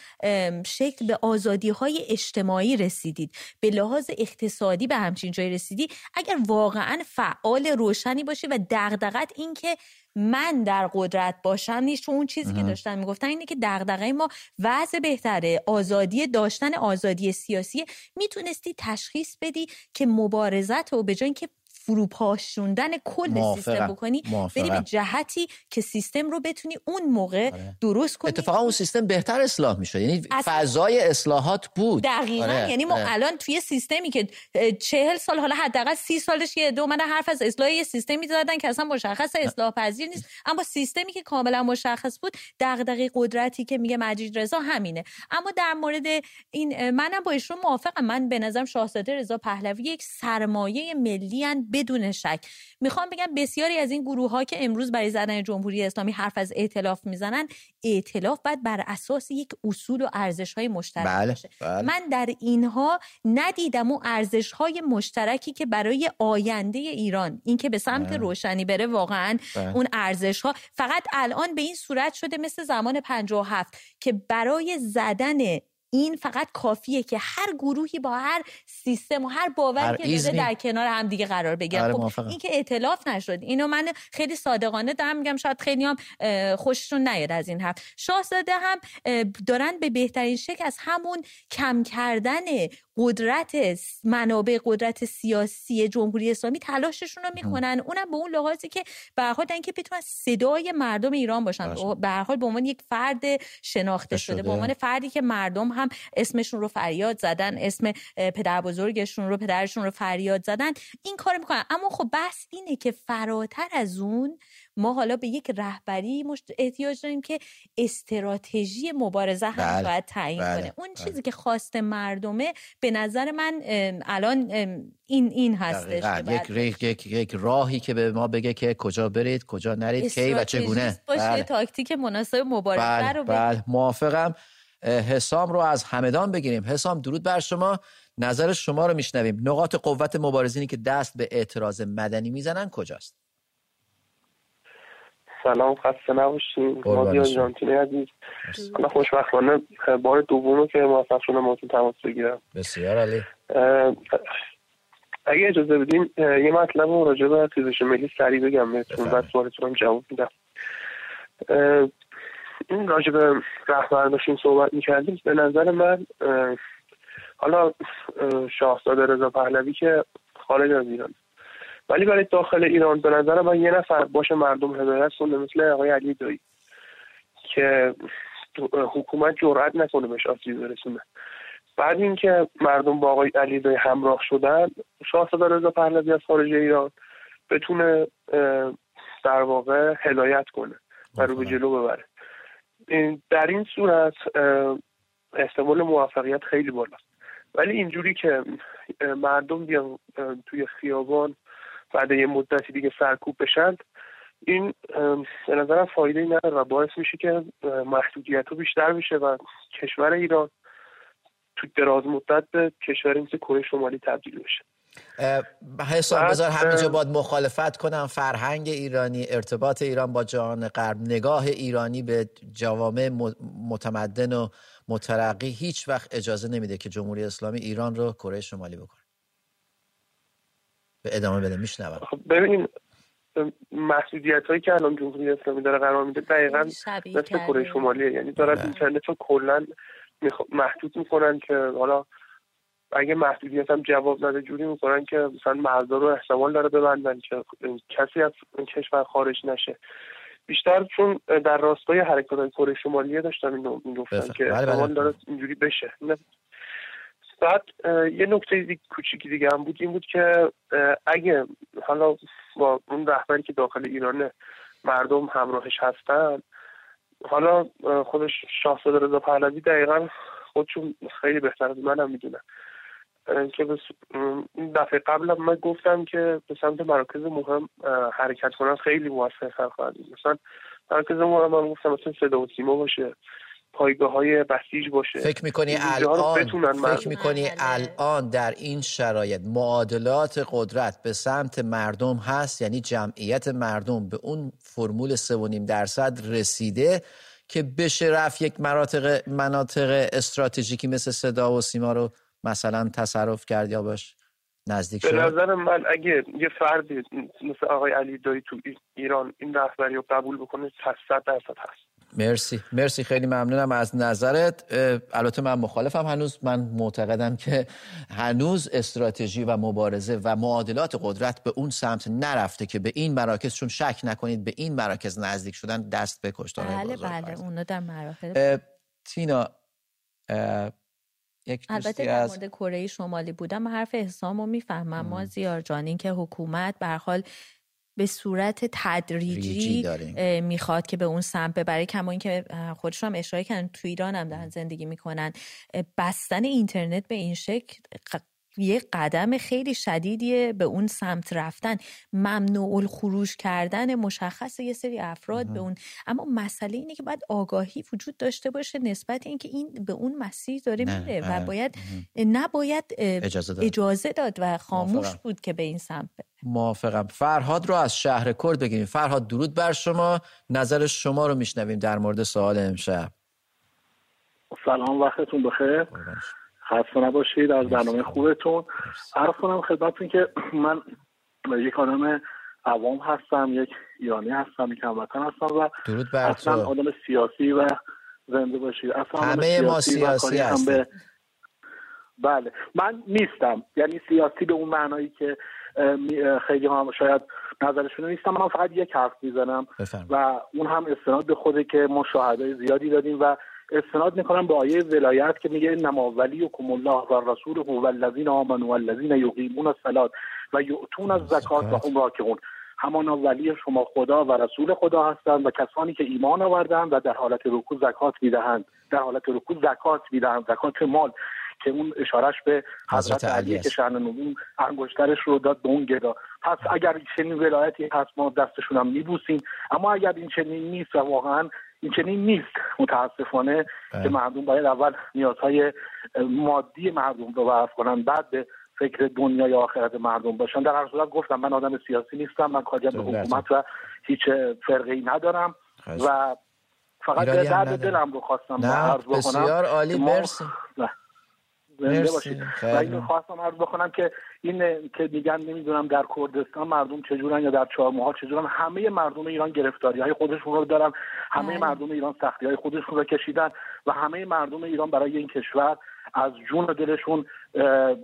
شکل به آزادی های اجتماعی رسیدید. به لحاظ اقتصادی به همچین جایی رسیدی. اگر واقعا فعال روشنی باشی و دغدغت این که من در قدرت باشم نیست چون اون چیزی که داشتن می‌گفتن اینه که دغدغه ما وضع بهتره. آزادی داشتن آزادی سیاسی. می‌تونستی تشخیص بدی که مبارزت و به جای اینکه فروپاشوندن کل سیستم بکنی بری به جهتی که سیستم رو بتونی اون موقع آره. درست کنی. اتفاقا اون سیستم بهتر اصلاح میشه یعنی فضای اصلاحات بود. دقیقا. آره. یعنی ما آره. الان توی سیستمی که چهل سال حالا حداقل سی سالش یه دو من حرف از اصلاح یه سیستمی زدن که اصلا مشخص اصلاح پذیر نیست. اما سیستمی که کاملا مشخص بود دغدغه قدرتی که میگه مجید رضا همینه. اما در مورد این منم با ایشون موافقم. من به نظرم شاهزاده رضا پهلوی یک سرمایه ملی بدون شک می‌خوام بگم بسیاری از این گروه ها که امروز برای زدن جمهوری اسلامی حرف از ائتلاف می‌زنن ائتلاف باید بر اساس یک اصول و ارزش های مشترک بله، باشه بله. من در اینها ندیدم اون ارزش های مشترکی که برای آینده ایران اینکه به سمت بله. روشنی بره واقعا بله. اون ارزش ها فقط الان به این صورت شده مثل زمان 57 که برای زدن این فقط کافیه که هر گروهی با هر سیستم و هر باوری که داره در کنار هم دیگه قرار بگیره. آره، خب این که ائتلاف نشد. اینو من خیلی صادقانه دارم میگم. شاید خیلی هم خوششون نیاد از این حرف. شاهزاده هم دارن به بهترین شکل از همون کم کردن قدرت منابع قدرت سیاسی جمهوری اسلامی تلاششون رو می‌کنن. اونم به اون لحاظی که برخورد که بتونن صدای مردم ایران باشن. به هر به عنوان یک فرد شناخته شده به عنوان فردی که مردم هم اسمشون رو فریاد زدن اسم پدر بزرگشون رو پدرشون رو فریاد زدن این کار می‌کنن. اما خب بحث اینه که فراتر از اون ما حالا به یک رهبری احتیاج داریم که استراتژی مبارزه هم بله. باید تعیین بله. کنه اون بله. چیزی که خواست مردمه به نظر من الان این این هستش یک, یک, یک راهی که به ما بگه که کجا برید کجا نرید کی و چگونه باشه بله. تاکتیک مناسب مبارزه بله. رو بله. موافقم حسام رو از همدان بگیریم حسام درود بر شما نظر شما رو میشنویم نقاط قوت مبارزینی که دست به اعتراض مدنی می‌زنن کجاست سلام خسته نباشین. مادی آرژانتینی عزیز. حالا خوشبختانه بار دومو که موفق شدم موضوع تماس بگیرم. بسیار علی اگه اجازه بدین یه مطلب راجع به تیزش ملی سریع بگم بهتون بعد سوالتون جواب میدم. این راجع به رهبر داشتیم صحبت می‌کردیم. به نظر من حالا شاهزاده رضا پهلوی که خارج از ایران. ولی برای داخل ایران به نظر من یه نفر باشه مردم هدایت کنه مثل آقای علی دایی که حکومت جرأت نکنه بهش آسیب برسونه. بعد اینکه مردم با آقای علی دایی همراه شدن شاهزاده رضا پهلوی از خارج ایران بتونه در واقع هدایت کنه و رو به جلو ببره. در این صورت احتمال موفقیت خیلی بالاست. ولی اینجوری که مردم بیان توی خیابان بعد یه مدتی دیگه سرکوب بشن این به نظرم فایده نداره و باعث میشه که محدودیت رو بیشتر میشه و کشور ایران تو دراز مدت به کشوری مثل کره شمالی تبدیل بشه. حساب بذار همینجا باید مخالفت کنم. فرهنگ ایرانی ارتباط ایران با جهان غرب نگاه ایرانی به جوامع متمدن و مترقی هیچ وقت اجازه نمیده که جمهوری اسلامی ایران رو کره شمالی بکنه. ادامه بده میشنوم. خب ببینیم محدودیت هایی که الان جمهوری اسلامی داره قرار میده دقیقا مثل کره شمالیه. یعنی دارن اینترنت رو کلا محدود می‌کنن که حالا اگه محدودیت هم جواب نده جوری می‌کنن که مثلا مرزا رو احتمال داره ببندن که کسی از کشور خارج نشه. بیشتر چون در راستای حرکات کره شمالیه داشتن اینو می‌گفتن که بله، بله. احتمال داره اینجوری بشه. بعد یه نکته دیگه کوچیکی دیگه هم بود این بود که اگه حالا با اون رهبری که داخل ایرانه مردم همراهش هستن حالا خودش شاهزاده رضا پهلوی دقیقا خودشون خیلی بهتر از منم می‌دونن. که این دفعه قبل من گفتم که به سمت مراکز مهم حرکت کنن خیلی موثر خواهد مثلا مراکز مهم من گفتم مثلا صدا و سیما باشه. پایگاه های بسیج باشه. فکر می‌کنی الان فکر می‌کنی بله. الان در این شرایط معادلات قدرت به سمت مردم هست؟ یعنی جمعیت مردم به اون فرمول 3.5 درصد رسیده که بشه رفت یک مناطق مناطق استراتژیکی مثل صدا و سیما رو مثلا تصرف کرد یا باش؟ نزدیک شد؟ به نظر من اگه یه فردی مثل آقای علی دایی تو ایران این رهبری رو قبول بکنه صد درصد هست. مرسی. مرسی. خیلی ممنونم از نظرت. البته من مخالفم هنوز. من معتقدم که هنوز استراتژی و مبارزه و معادلات قدرت به اون سمت نرفته که به این مراکز چون شک نکنید به این مراکز نزدیک شدن دست به کشتار بله بله. اونو در مراحل تینا یک البته در مورد کره شمالی بودم حرف احسامو می‌فهمم. ما زیار جان این که حکومت برحال به صورت تدریجی می‌خواد که به اون سمت ببره کما اینکه خودشون هم اشاره کردن تو ایران هم دارن زندگی می‌کنن. بستن اینترنت به این شکل یه قدم خیلی شدیدیه به اون سمت رفتن. ممنوع الخروج کردن مشخص یه سری افراد به اون. اما مسئله اینه که باید آگاهی وجود داشته باشه نسبت اینکه این به اون مسیر داره میره و باید نباید اجازه داد. اجازه داد و خاموش بود که به این سمت موافقم. فرهاد رو از شهر کرد بگیریم. فرهاد درود بر شما. نظر شما رو میشنویم در مورد سوال امشب. سلام وقتتون بخیر. خسته نباشید از برنامه خوبتون. عرض کنم خدمتتون که من یک آدم عوام هستم یک ایرانی هستم یک هموطن هستم و درود بر اصلا آدم سیاسی و زنده باشید. اصلا همه ما سیاسی هستیم. بله من نیستم. یعنی سیاسی به اون معنایی که خیلی هم شاید نظرشون نیستم من فقط یک حرف می‌زنم و اون هم استناد به خوده که ما شاهدای زیادی دادیم و استناد می‌کنم به آیه ولایت که میگه انما کم الله و رسوله و الذین آمنوا والذین یقیمون الصلاة و یؤتون الزکات و هم راکعون همان ولی شما خدا و رسول خدا هستند و کسانی که ایمان آوردند و در حالت رکوع زکات می‌دهند. در حالت رکوع زکات می‌دهند. زکات مال. که اون اشارش به حضرت علی که شأن نبوم انگشترش رو داد به اون گدا. پس اگر چنین ولایتی هست ما دستشون هم میبوسیم. اما اگر این چنین نیست و واقعا این چنین نیست. متاسفانه بله. که مردم باید اول نیازهای مادی مردم رو برف کنن بعد به فکر دنیای آخرت مردم باشن. در هر صورت گفتم من آدم سیاسی نیستم من کاری به حکومت و هیچ فرقه ای ندارم و فقط درد دلم رو خواستم عرض بکنم بسیار عالی مرسی. زنده باشید. و اینو خواستم عرض بکنم که این که میگن نمی‌دونم در کردستان مردم چجورن یا در چهارموها چجورن. همه مردم ایران گرفتاری های خودشون رو دارن. همه بله. مردم ایران سختی های خودشون رو کشیدن و همه مردم ایران برای این کشور از جون دلشون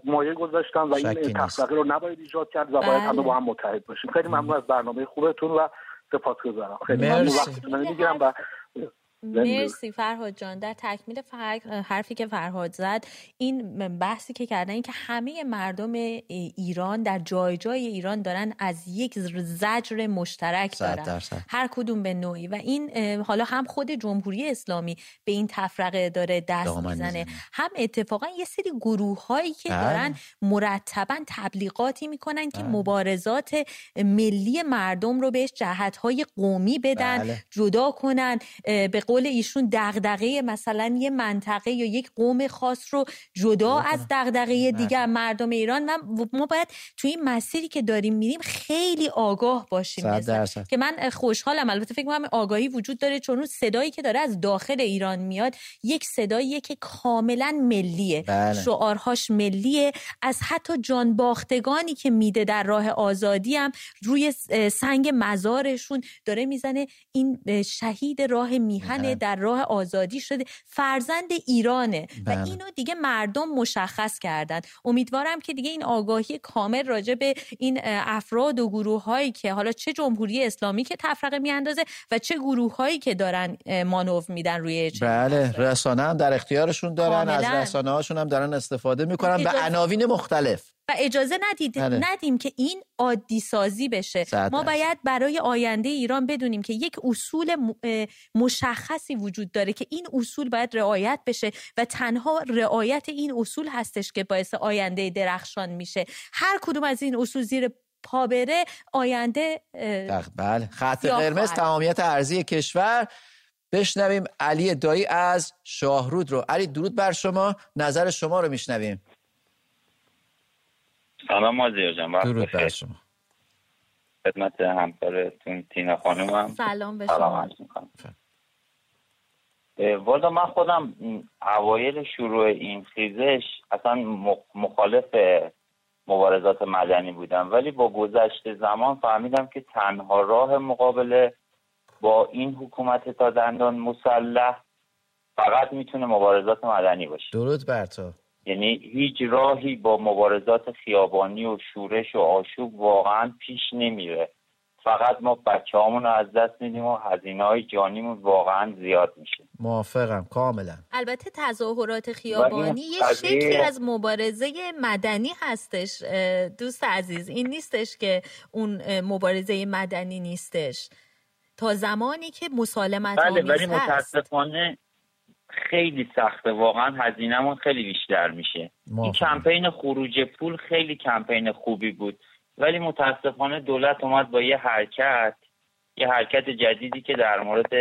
مایه گذاشتن و این تفرقه رو نباید ایجاد کرد و باید همه با هم متحد باشیم. خیلی ممنون از برنامه خوبتون و سپاسگزارم. خیلی ممنون. وقتتون می‌گیرم و مرسی فرهاد جان. در تکمیل حرفی که فرهاد زد این بحثی که کردن این که همه مردم ایران در جای جای ایران دارن از یک زجر مشترک دارن. هر کدوم به نوعی. و این حالا هم خود جمهوری اسلامی به این تفرقه داره دست می‌زنه. هم اتفاقا یه سری گروه هایی که بله. دارن مرتبا تبلیغاتی می‌کنن که بله. مبارزات ملی مردم رو بهش جهت های قومی بدن بله. جدا کنن به قول ایشون دغدغه مثلا یه منطقه یا یک قوم خاص رو جدا از دغدغه دیگر مردم ایران. و ما باید توی این مسیری که داریم میریم خیلی آگاه باشیم که من خوشحالم. البته فکر کنم آگاهی وجود داره چون اون صدایی که داره از داخل ایران میاد یک صداییه که کاملا ملیه. بله. شعارهاش ملیه. از حتی جان باختگانی که میده در راه آزادی هم روی سنگ مزارشون داره می‌زنه. این شهید راه میهن بله. در راه آزادی شده. فرزند ایرانه. و بله. اینو دیگه مردم مشخص کردن. امیدوارم که دیگه این آگاهی کامل راجع به این افراد و گروه هایی که حالا چه جمهوری اسلامی که تفرقه میاندازه و چه گروه هایی که دارن مانو میدن روی بله رسانه هم در اختیارشون دارن از رسانه هاشون هم دارن استفاده می‌کنن به عناوین مختلف. و اجازه ندید بله. ندیم که این عادی سازی بشه ما باید برای آینده ایران بدونیم که یک اصول مشخصی وجود داره که این اصول باید رعایت بشه و تنها رعایت این اصول هستش که باعث آینده درخشان میشه. هر کدوم از این اصول زیر پا بره آینده بله خط قرمز تمامیت ارزی کشور. بشنویم علی دایی از شاهرود رو. علی درود بر شما. نظر شما رو میشنویم. سلام مازیار جان درود بر شما. خدمت همکارتون تینا خانومم سلام به شما. والا من خودم اوایل شروع این خیزش اصلا مخالف مبارزات مدنی بودم ولی با گذشت زمان فهمیدم که تنها راه مقابله با این حکومت تا دندان مسلح فقط می‌تونه مبارزات مدنی باشه. درود بر تو. یعنی هیچ راهی با مبارزات خیابانی و شورش و آشوب واقعا پیش نمیره. فقط ما بچه رو از دست میدیم و هزینه های جانیمون واقعا زیاد میشه. موافقم کاملا. البته تظاهرات خیابانی یه شکلی از مبارزه مدنی هستش دوست عزیز. این نیستش که اون مبارزه مدنی نیستش. تا زمانی که مسالمت بله ولی متاسفانه خیلی سخته. واقعا هزینهمون خیلی بیشتر میشه. این کمپین خروج پول خیلی کمپین خوبی بود. ولی متاسفانه دولت اومد با یه حرکت یه حرکت جدیدی که در مورد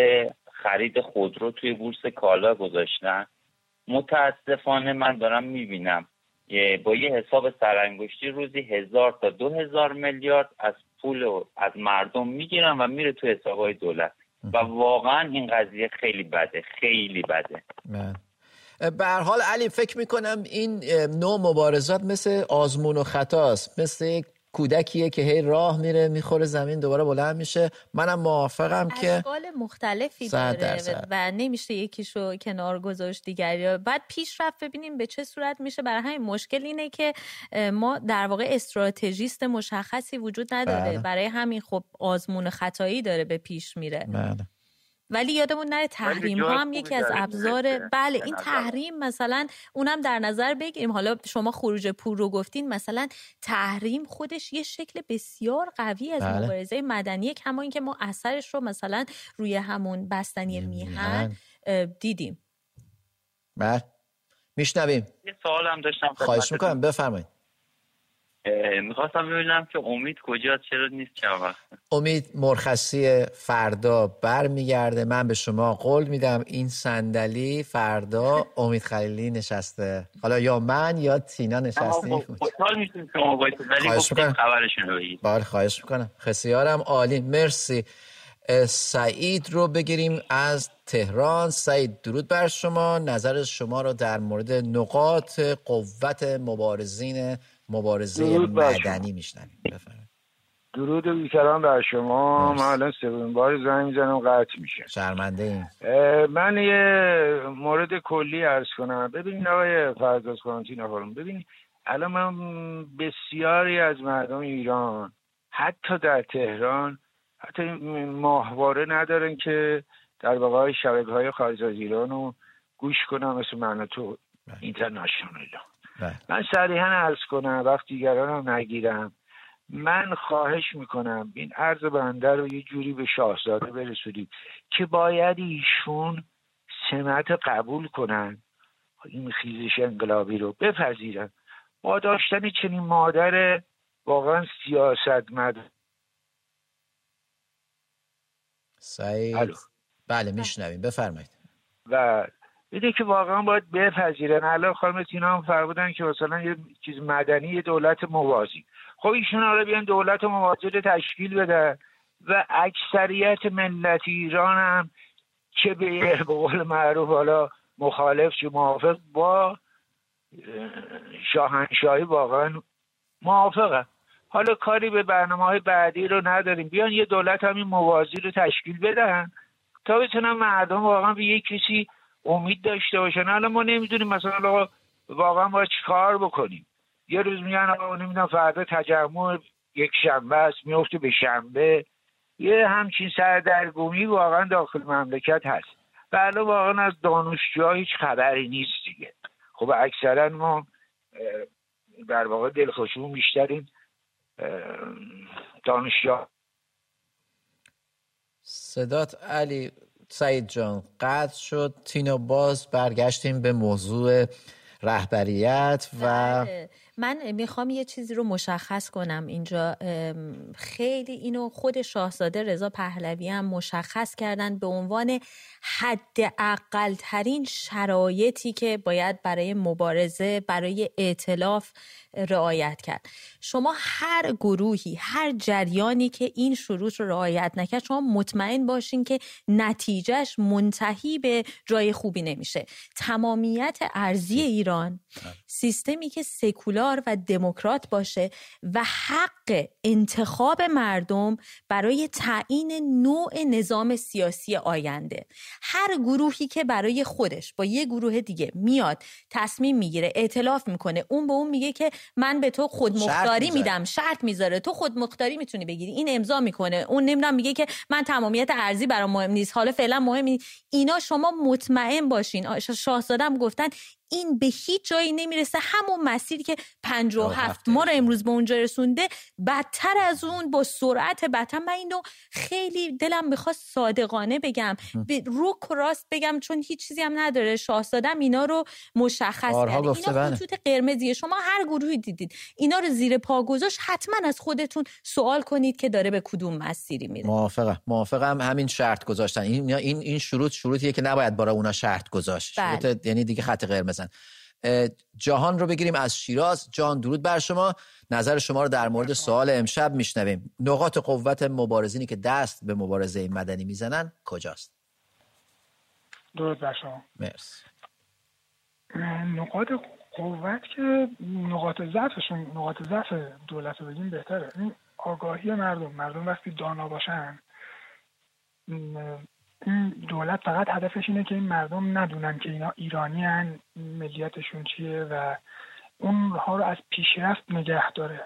خرید خودرو توی بورس کالا گذاشتن. متاسفانه من دارم می‌بینم با یه حساب سرانگشتی روزی هزار تا دو هزار میلیارد از پول از مردم می‌گیرن و میره تو حسابهای دولت. و واقعا این قضیه خیلی بده خیلی بده. به هر حال علی فکر می‌کنم این نوع مبارزات مثل آزمون و خطاست مثل یک کودکیه که هی راه میره می‌خوره زمین دوباره بلند میشه. منم موافقم که اشکال مختلفی داره و نمیشه یکیشو کنار گذاشت دیگری. بعد پیشرفت ببینیم به چه صورت میشه. برای همین مشکل اینه که ما در واقع استراتژیست مشخصی وجود نداره. بله. برای همین خب آزمون خطایی داره به پیش میره. بله. ولی یادمون نره تحریم ها هم یکی از ابزار بله این تحریم مثلا اونم در نظر بگیریم. حالا شما خروج پول رو گفتین مثلا تحریم خودش یه شکل بسیار قوی از بله. مبارزه مدنی کما اینکه ما اثرش رو مثلا روی همون بستنی میهن دیدیم. بله. میشنویم. یه سوال هم داشتم خواهش می‌کنم. بفرمایید. می‌خواستم ببینم که امید کجا چرا نیست چند وقت؟ امید مرخصی فردا برمیگرده. من به شما قول میدم این صندلی فردا امید خلیلی نشسته. حالا یا من یا تینا نشسته. خوشحال میشیم شما خواهش می‌کنم. بله خواهش می‌کنم. خسیارم عالی. مرسی. سعید رو بگیریم از تهران. سعید درود بر شما. نظر شما رو در مورد نقاط قوت مبارزین مبارزه مدنی میشنویم. بفرمایید. درود و بیکران بر شما. من الان سومین بار زنگ می‌زنم قطع میشه. شرمنده من یه مورد کلی ارز کنم. ببینید آقای فرداز کانتین ببینید الان من بسیاری از مردم ایران حتی در تهران حتی ماهواره ندارن که در واقع شبکه های خارج از ایران رو گوش کنم مثل من تو بله. بله. من صریحا ارز کنم وقت دیگران هم نگیرم. من خواهش می‌کنم این عرض بنده رو یه جوری به شاهزاده برسونید که باید ایشون سمت قبول کنن. این خیزش انقلابی رو بپذیرن. با داشتن چنین مادر واقعا سیاست مد سعید بله. میشنویم. بفرمایید. و میده که واقعا باید بپذیرن. الان خانم تینا هم فرمودن که مثلا یه چیز مدنی یه دولت موازی خب ایشون حالا بیان دولت موازی رو تشکیل بده و اکثریت ملت ایران هم چه به قول معروف حالا مخالف چه موافق با شاهنشاهی واقعا موافقه حالا کاری به برنامه های بعدی رو نداریم. بیان یه دولت همین موازی رو تشکیل بدن تا بتونن مردم واقعا به یک کسی امید داشته باشن حالا ما نمی‌دونیم مثلا واقعا باید چیکار بکنیم. یه روز میگن آقا نمی‌دونم فردا تجمع یک شنبه است میفته به شنبه. یه همچین سردرگمی واقعا داخل مملکت هست. بله واقعا از دانشجوها هیچ خبری نیست دیگه. خب اکثرا ما در واقع دلخوشیمون بیشترین دانشجو صدات علی سعید جان قطع شد تینو باز برگشتیم به موضوع رهبریت و بله. من می‌خوام یه چیزی رو مشخص کنم اینجا خیلی اینو خود شاهزاده رضا پهلوی هم مشخص کردن به عنوان حد اقل ترین شرایطی که باید برای مبارزه برای اعتلاف رعایت کرد. شما هر گروهی هر جریانی که این شروط رو رعایت نکرد شما مطمئن باشین که نتیجهش منتهی به جای خوبی نمیشه. تمامیت ارزی ایران سیستمی که سکولار و دموکرات باشه و حق انتخاب مردم برای تعیین نوع نظام سیاسی آینده. هر گروهی که برای خودش با یه گروه دیگه میاد تصمیم می‌گیره اعتلاف می‌کنه اون به اون میگه که من به تو خودمختاری میدم شرط می‌ذاره. تو خودمختاری می‌تونی بگیری. این امضا می‌کنه. اون نمی‌دونم میگه که من تمامیت ارزی برام مهم نیست. حالا فعلا مهم نیست اینا شما مطمئن باشین. شاهزادم گفتن این به هیچ جایی نمی‌رسه. همون مسیری که 57 ما رو امروز به اونجا رسونده بدتر از اون با سرعت بدتر. من اینو خیلی دلم می‌خواست صادقانه بگم. به رو راست بگم چون هیچ چیزی هم نداره. شاهزادم اینا رو مشخص کرد اینا بله. خطوط قرمزیه. شما هر گروهی دیدید. اینا رو زیر پا گذاشت. حتما از خودتون سوال کنید که داره به کدوم مسیری میره. موافقم. موافقم. همین شرط گذاشتن. این این این شروط شروطیه که نباید برای اونا شرط گذاشت. بله. شروط یعنی دیگه خط قرمز جهان رو بگیریم از شیراز. جان درود بر شما. نظر شما رو در مورد سوال امشب میشنویم. نقاط قوت مبارزینی که دست به مبارزه مدنی می‌زنن کجاست؟ درود بر شما. مرسی. نقاط قوت که نقاط ضعفشون نقاط ضعف دولت رو بگیم بهتره. این آگاهی مردم. مردم وقتی دانا باشن این دولت فقط هدفش اینه که این مردم ندونن که اینا ایرانی هن ملیتشون چیه و اونها رو از پیشرفت نگه داره.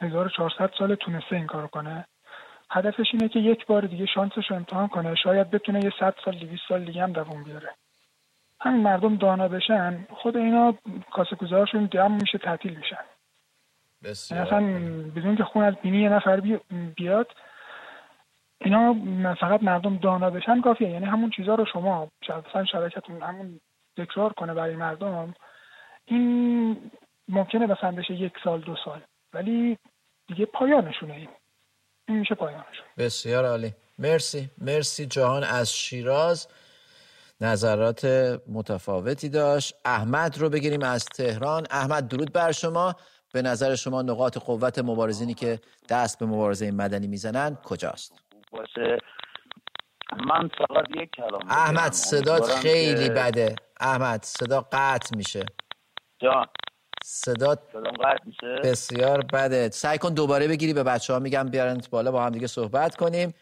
1400 سال تونسته این کارو کنه. هدفش اینه که یک بار دیگه شانسش رو امتحان کنه. شاید بتونه یه صد سال دویست سال دیگه هم دوام بیاره. همین مردم دانا بشن خود اینا کاسه کوزهاشون دم میشه تعطیل میشن. بسیار اصلا بدون که خون از بینی یه نفر بیاد اینا فقط مردم دانا بشن کافیه. یعنی همون چیزها رو شما مثلا شرکتون همون تکرار کنه برای مردم این ممکنه مثلا بشه یک سال دو سال. ولی دیگه پایانشونه این. این میشه پایانشون بسیار عالی. مرسی. مرسی جهان از شیراز. نظرات متفاوتی داشت. احمد رو بگیریم از تهران. احمد درود بر شما. به نظر شما نقاط قوت مبارزینی که دست به مبارزه مدنی می‌زنن کجاست؟ باشه من فقط یک کلام احمد صدات خیلی بده. احمد صدا قطع میشه. جان. صدات قطع میشه؟ بسیار بده. سعی کن دوباره بگیری به بچه ها میگم بیارن بالا با هم دیگه صحبت کنیم.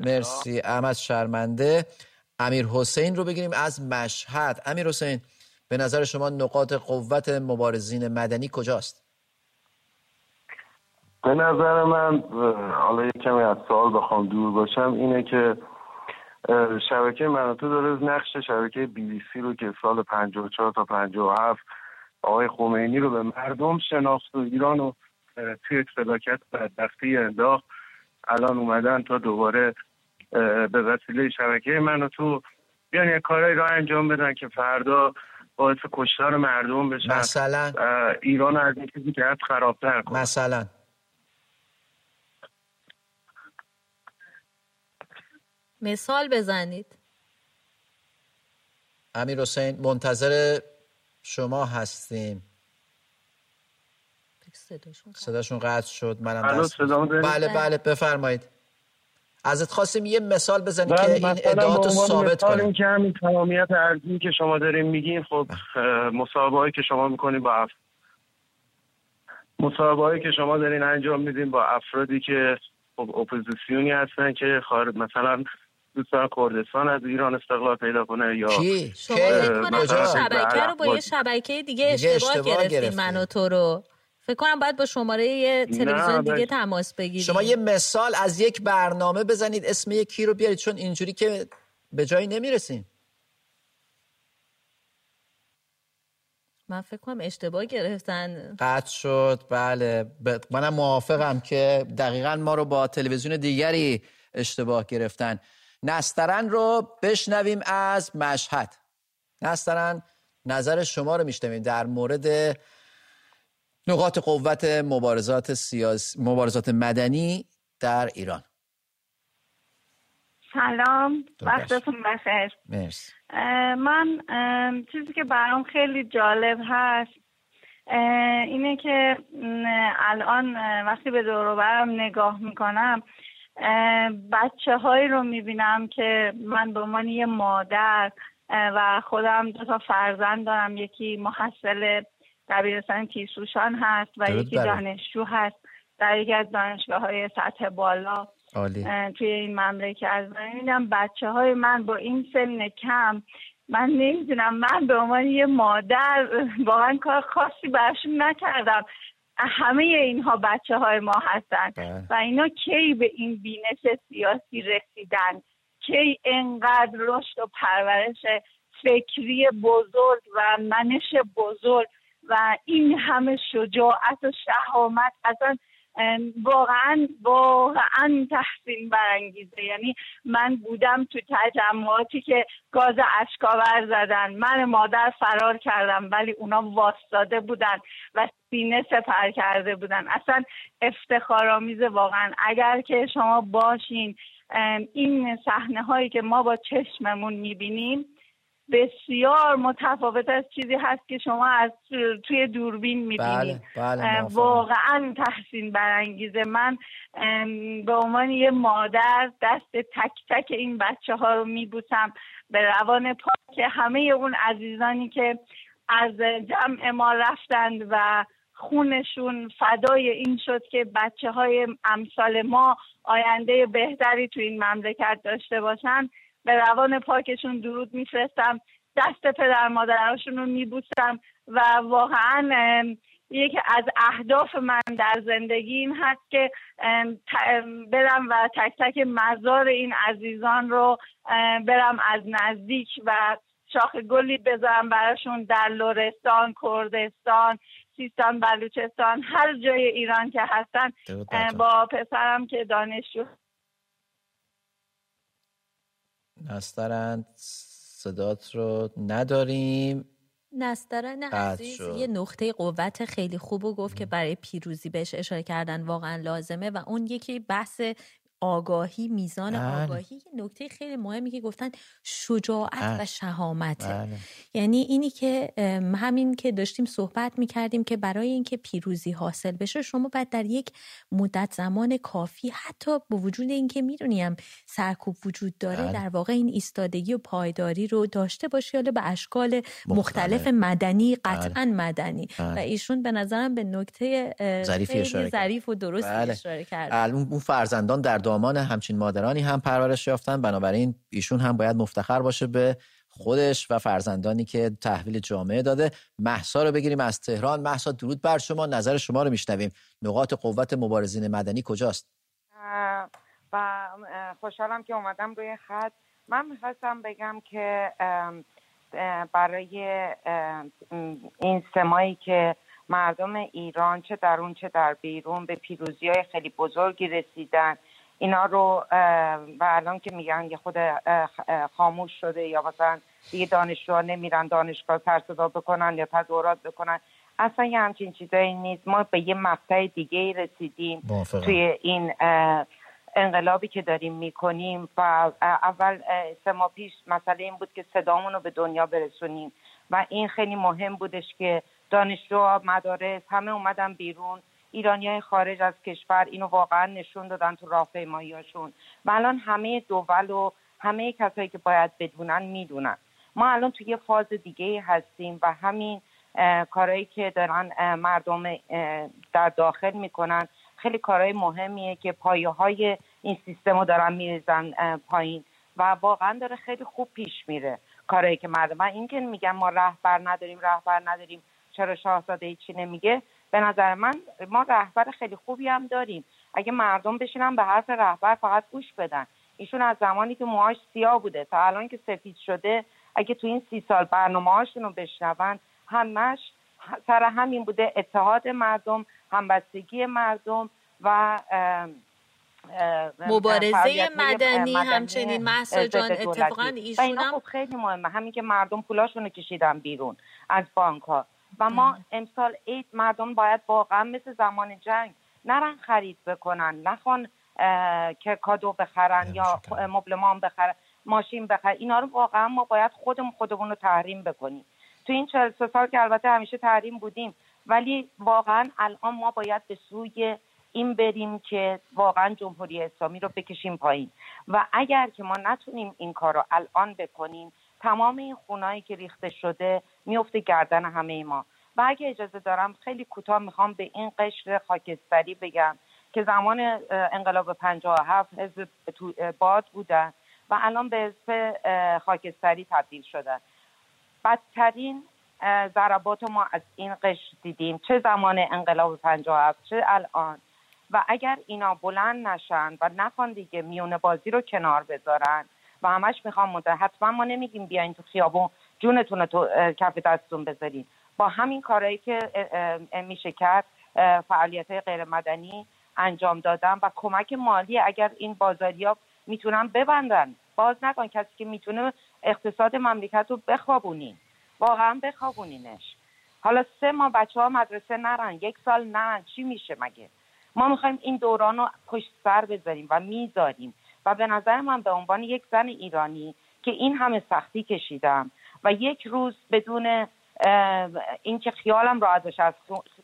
مرسی. احمد شرمنده. امیر حسین رو بگیریم از مشهد. امیر حسین به نظر شما نقاط قوت مبارزین مدنی کجاست؟ به نظر من حالا یک کمی از سوال بخوام دور باشم اینه که شبکه مناطو داره نقش شبکه بی بی سی رو که سال 54 تا 57 آقای خمینی رو به مردم شناخت و ایران و توی فلاکت بدبختی انداخت الان اومدن تا دوباره به وسیله شبکه من تو بیان یه کارایی رو انجام بدن که فردا باعث کشتار مردم بشن. مثلا؟ ایران از این چیزی که خرابتر کنن مثلا. مثال بزنید. امیر حسین منتظر شما هستیم. صداشون قطع شد. منم دست بله بله بفرمایید. ازت خواستیم یه مثال بزنی که این ادعات رو ثابت کنیم. که همین تمامیت ارزی که شما داریم میگین خب مصاحبه که شما می‌کنیم با اف... مصاحبه که شما دارین انجام میدین با افرادی که خب اپوزیسیونی هستن که خارج مثلا دوستان کردستان از ایران استقلال پیدا کنه یا کی؟ شما شبکه رو با یه شبکه دیگه اشتباه, اشتباه گرفتیم من و تو رو. فکر کنم باید با شماره یه تلویزیون دیگه تماس بگیرید شما یه مثال از یک برنامه بزنید اسم یکی رو بیارید چون اینجوری که به جایی نمی‌رسیم. من فکر کنم اشتباه گرفتن. قطع شد بله. ب... منم موافقم که دقیقا ما رو با تلویزیون دیگری اشتباه گرفتن. نسترن رو بشنویم از مشهد. نسترن نظر شما رو میشنویم در مورد نقاط قوت مبارزات سیاسی مبارزات مدنی در ایران. سلام. وقتتون بخیر. مرسی. من چیزی که برام خیلی جالب هست اینه که الان وقتی به دور برم نگاه می‌کنم بچه هایی رو می‌بینم که من به عنوان یه مادر و خودم دو تا فرزند دارم. یکی محصل دبیرستان تیسوشان هست و یکی دانشجو هست. در یکی از دانشگاه های سطح بالا. عالی. توی این مملکت از می‌بینم بچه های من با این سن کم. من نمی‌دونم من به عنوان یه مادر واقعا کار خاصی برشون نکردم. همه اینها بچه های ما هستن بله. و اینا کی به این بینش سیاسی رسیدن کی انقدر رشد و پرورش فکری بزرگ و منش بزرگ و این همه شجاعت و شهامت اصلا واقعا واقعا تحسین برانگیزه. یعنی من بودم تو تجمعاتی که گاز اشکاور زدن. من مادر فرار کردم ولی اونا واستاده بودن و سینه سپر کرده بودن. اصلا افتخارآمیز واقعا. اگر که شما باشین این صحنه هایی که ما با چشممون می‌بینیم بسیار متفاوت از چیزی هست که شما از توی دوربین می‌بینید بله، بله، واقعا تحسین برانگیزه. من به عنوان یه مادر دست تک تک این بچه ها رو میبوسم به روان پاک همه اون عزیزانی که از جمع ما رفتند و خونشون فدای این شد که بچه های امثال ما آینده بهتری تو این مملکت داشته باشن. به روان پاکشون درود میفرستم. دست پدر مادراشون رو میبوسم و واقعا یکی از اهداف من در زندگی این هست که برم و تک تک مزار این عزیزان رو برم از نزدیک و شاخ گلی بذارم براشون در لورستان، کردستان، سیستان، بلوچستان هر جای ایران که هستن با پسرم که دانشجو نسترند صدات رو نداریم. نسترن عزیز یه نقطه قوت خیلی خوب و گفت که برای پیروزی بهش اشاره کردن واقعا لازمه و اون یکی بحث آگاهی میزان بله. آگاهی یه نکته خیلی مهمی که گفتن شجاعت بله. و شهامت بله. یعنی اینی که همین که داشتیم صحبت می‌کردیم که برای اینکه پیروزی حاصل بشه شما باید در یک مدت زمان کافی حتی با وجود اینکه می‌دونیم سرکوب وجود داره بله. در واقع این ایستادگی و پایداری رو داشته باشی حالا به اشکال مختلف, مدنی قطعا بله. مدنی و بله. ایشون به نظرم به نکته ظریف و درست اشاره کرد اون فرزندان در دامان همچین مادرانی هم پرورش یافتن. بنابراین ایشون هم باید مفتخر باشه به خودش و فرزندانی که تحویل جامعه داده. محسا رو بگیریم از تهران. محسا درود بر شما. نظر شما رو میشنویم. نقاط قوت مبارزین مدنی کجاست؟ و خوشحالم که اومدم روی خط. من می‌خواستم بگم که برای این سمایی که مردم ایران چه درون چه در بیرون به پیروزی های خیلی بزرگی رسیدن اینا رو و الان که میگن یه خود خاموش شده یا مثلا دیگه دانشجوها نمیرن دانشگاه سر صدا بکنن یا تظاهرات بکنن. اصلا یه همچین چیزایی نیست. ما به یه مقطع دیگه رسیدیم توی این انقلابی که داریم می‌کنیم و اول سه ماه پیش مسئله این بود که صدامون رو به دنیا برسونیم. و این خیلی مهم بودش که دانشجو مدارس همه اومدن بیرون. ایرانی خارج از کشور اینو واقعا نشون دادن تو راهپیماییاشون و الان همه دول و همه کسایی که باید بدونن می‌دونن. ما الان توی یه فاز دیگه هستیم و همین کارهایی که دارن مردم در داخل می‌کنن خیلی کارهای مهمیه که پایه های این سیستم رو دارن میریزن پایین. و واقعا داره خیلی خوب پیش میره کارهایی که مردم. من این که میگم ما رهبر نداریم رهبر نداریم چرا شاهزاده هیچی نمیگه؟ به نظر من ما رهبر خیلی خوبی هم داریم. اگه مردم بشینن به حرف رهبر فقط گوش بدن. ایشون از زمانی که موهاش سیاه بوده تا الان که سفید شده اگه تو این سی سال برنامه هاشون رو بشنون همش سر همین بوده اتحاد مردم همبستگی مردم و مبارزه مدنی همچنین. محسا جان اتفاقا ایشون هم خب خیلی مهمه. همین که مردم پولاشون رو کشیدن بیرون از بانک ها و ما امسال عید مردم باید واقعا مثل زمان جنگ نرن خرید بکنن نخوان که کادو بخرن یا مبلمان بخرن ماشین بخرن اینا رو واقعا ما باید خودمون خودمون رو تحریم بکنیم. تو این چهل سال که البته همیشه تحریم بودیم ولی واقعا الان ما باید به سوی این بریم که واقعا جمهوری اسلامی رو بکشیم پایین. و اگر که ما نتونیم این کار رو الان بکنیم تمام این خونایی که ریخته شده میفته گردن همه ما. و اگه اجازه دارم خیلی کوتاه می‌خوام به این قشر خاکستری بگم که زمان انقلاب 57 حزب باد بودن و الان به حزب خاکستری تبدیل شدن بدترین ضربات ما از این قشر دیدیم. چه زمان انقلاب 57 چه الان. و اگر اینا بلند نشن و نخوان دیگه میونه بازی رو کنار بذارن و همش می‌خوام مده حتما ما نمیگیم بیاین تو خیابون جونتون تو کف دستتون بذارین. با همین کارهایی که میشه کرد فعالیت غیر مدنی انجام دادن و کمک مالی اگر این بازاری ها می‌تونن ببندن. باز نکن کسی که می‌تونه اقتصاد مملکت رو بخوابونین. واقعا بخوابونینش. حالا سه ماه بچه ها مدرسه نرن یک سال نرن چی میشه مگه؟ ما می‌خوایم این دوران رو پشت سر بذاریم و می‌ذاریم. و به نظر من به عنوان یک زن ایرانی که این همه سختی کشیدم و یک روز بدون اینکه خیالم راحتش از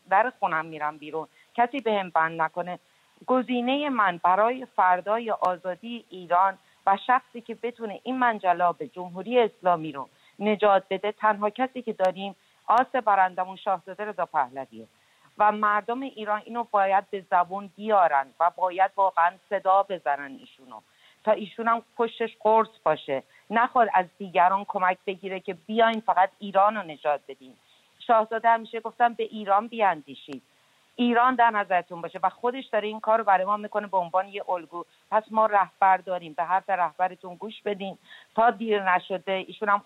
در خونم میرم بیرون. کسی به هم بند نکنه. گزینه من برای فردای آزادی ایران و شخصی که بتونه این منجلاب جمهوری اسلامی رو نجات بده تنها کسی که داریم آس برندمون شاهزاده رضا پهلویه. و مردم ایران اینو باید به زبون بیارن و باید واقعا صدا بزنن ایشونو. تا ایشون هم پشتش قرص باشه. نخواد از دیگران کمک بگیره که بیاین فقط ایران رو نجات بدین. شاهزاده همیشه گفتم به ایران بیاندیشید. ایران در نظرتون باشه و خودش داره این کار رو برای ما می‌کنه به عنوان یه الگو. پس ما رهبر داریم. به حرف رهبرتون گوش بدین. تا دیر نشده ایشون هم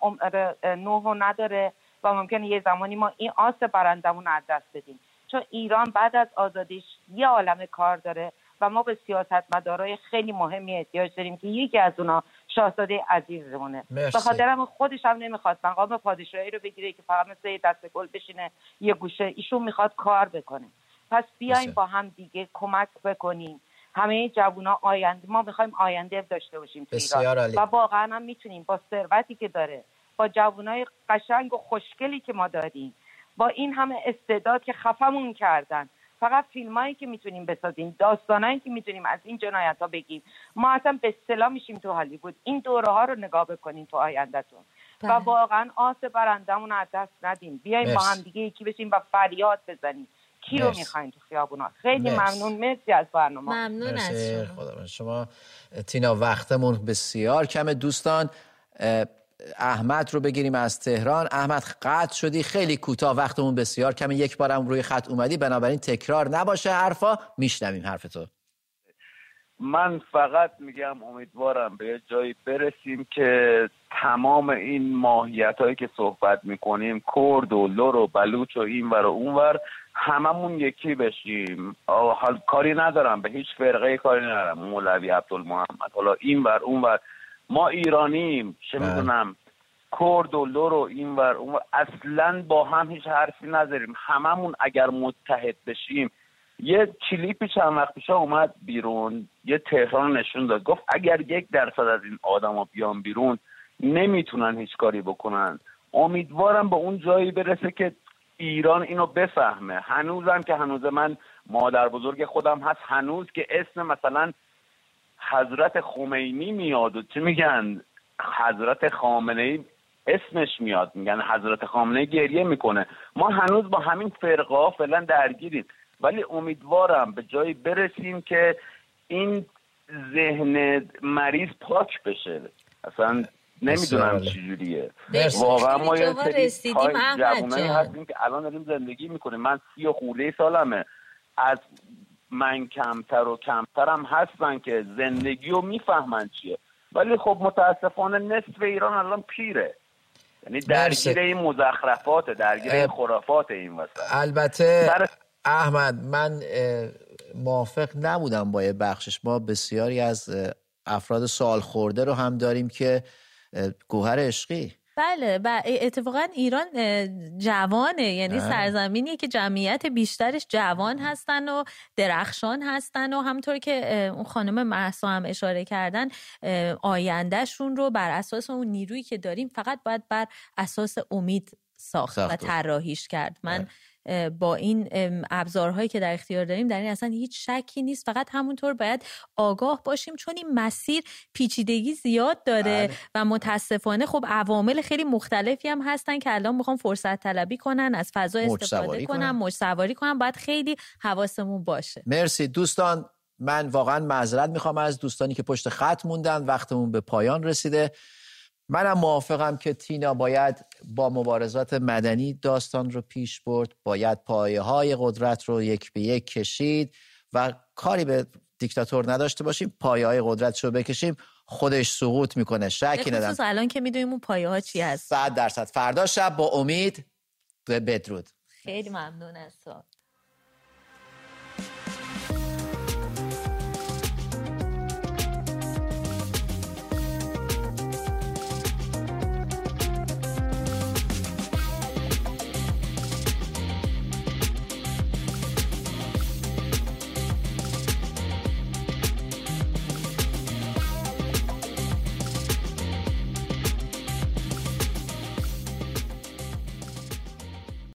نوح نداره و ممکنه یه زمانی ما این آس برندمون از دست بدیم. چون ایران بعد از آزادیش یه عالم کار داره و ما به سیاستمدارای خیلی مهمی احتیاج داریم که یکی از اونا شاهزاده عزیزمونه. به خاطرم خودش هم نمی‌خواد مقام پادشاهی رو بگیره که فقط مثل دست گل بشینه یه گوشه. ایشون می‌خواد کار بکنه. پس بیایم با هم دیگه کمک بکنیم. همه جوونا آینده ما می‌خوایم آینده داشته باشیم و واقعا هم می‌تونیم با ثروتی که داره با جوانای قشنگ و خوشگلی که ما داریم با این همه استعداد که خفمون کردن فقط فیلمایی که می‌تونیم بسازیم داستانایی که می‌تونیم از این جنایت ها بگیم. ما اصلا به اصطلاح میشیم تو هالیوود. این دوره ها رو نگاه بکنیم تو آیندهتون. و بله. واقعا آس برندمون از دست ندیم بیایم با هم دیگه یکی بشیم و فریاد بزنیم کی رو می‌خواین تو خیابونا؟ خیلی ممنون. مرسی از برنامه. ممنون از شما. شما تینا وقتمون بسیار کم دوستان احمد رو بگیریم از تهران. احمد قطع شدی. خیلی کوتاه وقتمون بسیار کمی یک بارم روی خط اومدی بنابراین تکرار نباشه حرفا. میشنویم حرف تو من فقط میگم امیدوارم به جایی برسیم که تمام این ماهیت هایی که صحبت می‌کنیم کرد و لور و بلوچ و این ور و اون ور هممون یکی بشیم. حال کاری ندارم. به هیچ فرقه کاری ندارم. مولوی عبدالمحمد. حالا این ور اون ور ما ایرانیم چه بله. می‌دونم کرد و لور و این ور اون ور. اصلا با هم هیچ حرفی نداریم هممون اگر متحد بشیم. یه کلیپی چند وقت پیش اومد بیرون یه تهران نشون داد. گفت اگر یک درصد از این آدما بیان بیرون نمی‌تونن هیچ کاری بکنن. امیدوارم به اون جایی برسه که ایران اینو بفهمه. هنوزم که هنوز من مادر بزرگ خودم هست. هنوز که اسم مثلا حضرت خمینی میاد و چی میگن؟ حضرت خامنه ای اسمش میاد. میگن حضرت خامنه گریه می‌کنه. ما هنوز با همین فرقه فعلا درگیریم. ولی امیدوارم به جایی برسیم که این ذهن مریض پاک بشه. اصلا نمی‌دونم چجوریه. واقعا ما یه سری جوانایی هستیم که الان داریم زندگی می‌کنیم. من سی و خوله سالمه. از من کمتر و کمترم هستن که زندگی رو می‌فهمن چیه. ولی خب متاسفانه نصف ایران الان پیره. یعنی درگیر این مزخرفات درگیر این خرافات این وسط. البته احمد من موافق نبودم با یه بخشش. ما بسیاری از افراد سال خورده رو هم داریم که گوهر عشقی. بله و اتفاقا ایران جوانه یعنی سرزمینیه که جمعیت بیشترش جوان هستن و درخشان هستن و همطور که اون خانم محسا هم اشاره کردن آیندهشون رو بر اساس اون نیرویی که داریم فقط باید بر اساس امید ساخت, و طراحیش کرد. من بله. با این ابزارهایی که در اختیار داریم در این اصلا هیچ شکی نیست. فقط همونطور باید آگاه باشیم چون این مسیر پیچیدگی زیاد داره بله. و متاسفانه خب عوامل خیلی مختلفی هم هستن که الان می‌خوام فرصت طلبی کنن از فضا استفاده کنن. موج سواری کنن. باید خیلی حواسمون باشه. مرسی. دوستان من واقعا معذرت می‌خوام از دوستانی که پشت خط موندن. وقتمون به پایان رسیده. منم موافقم که تینا باید با مبارزات مدنی داستان رو پیش برد باید پایه های قدرت رو یک به یک کشید و کاری به دیکتاتور نداشته باشیم پایه های قدرت رو بکشیم خودش سقوط می‌کنه. شکی ندارم. الان که می‌دونیم اون پایه ها چی هست. صد درصد. فردا شب با امید به بدرود. خیلی ممنون از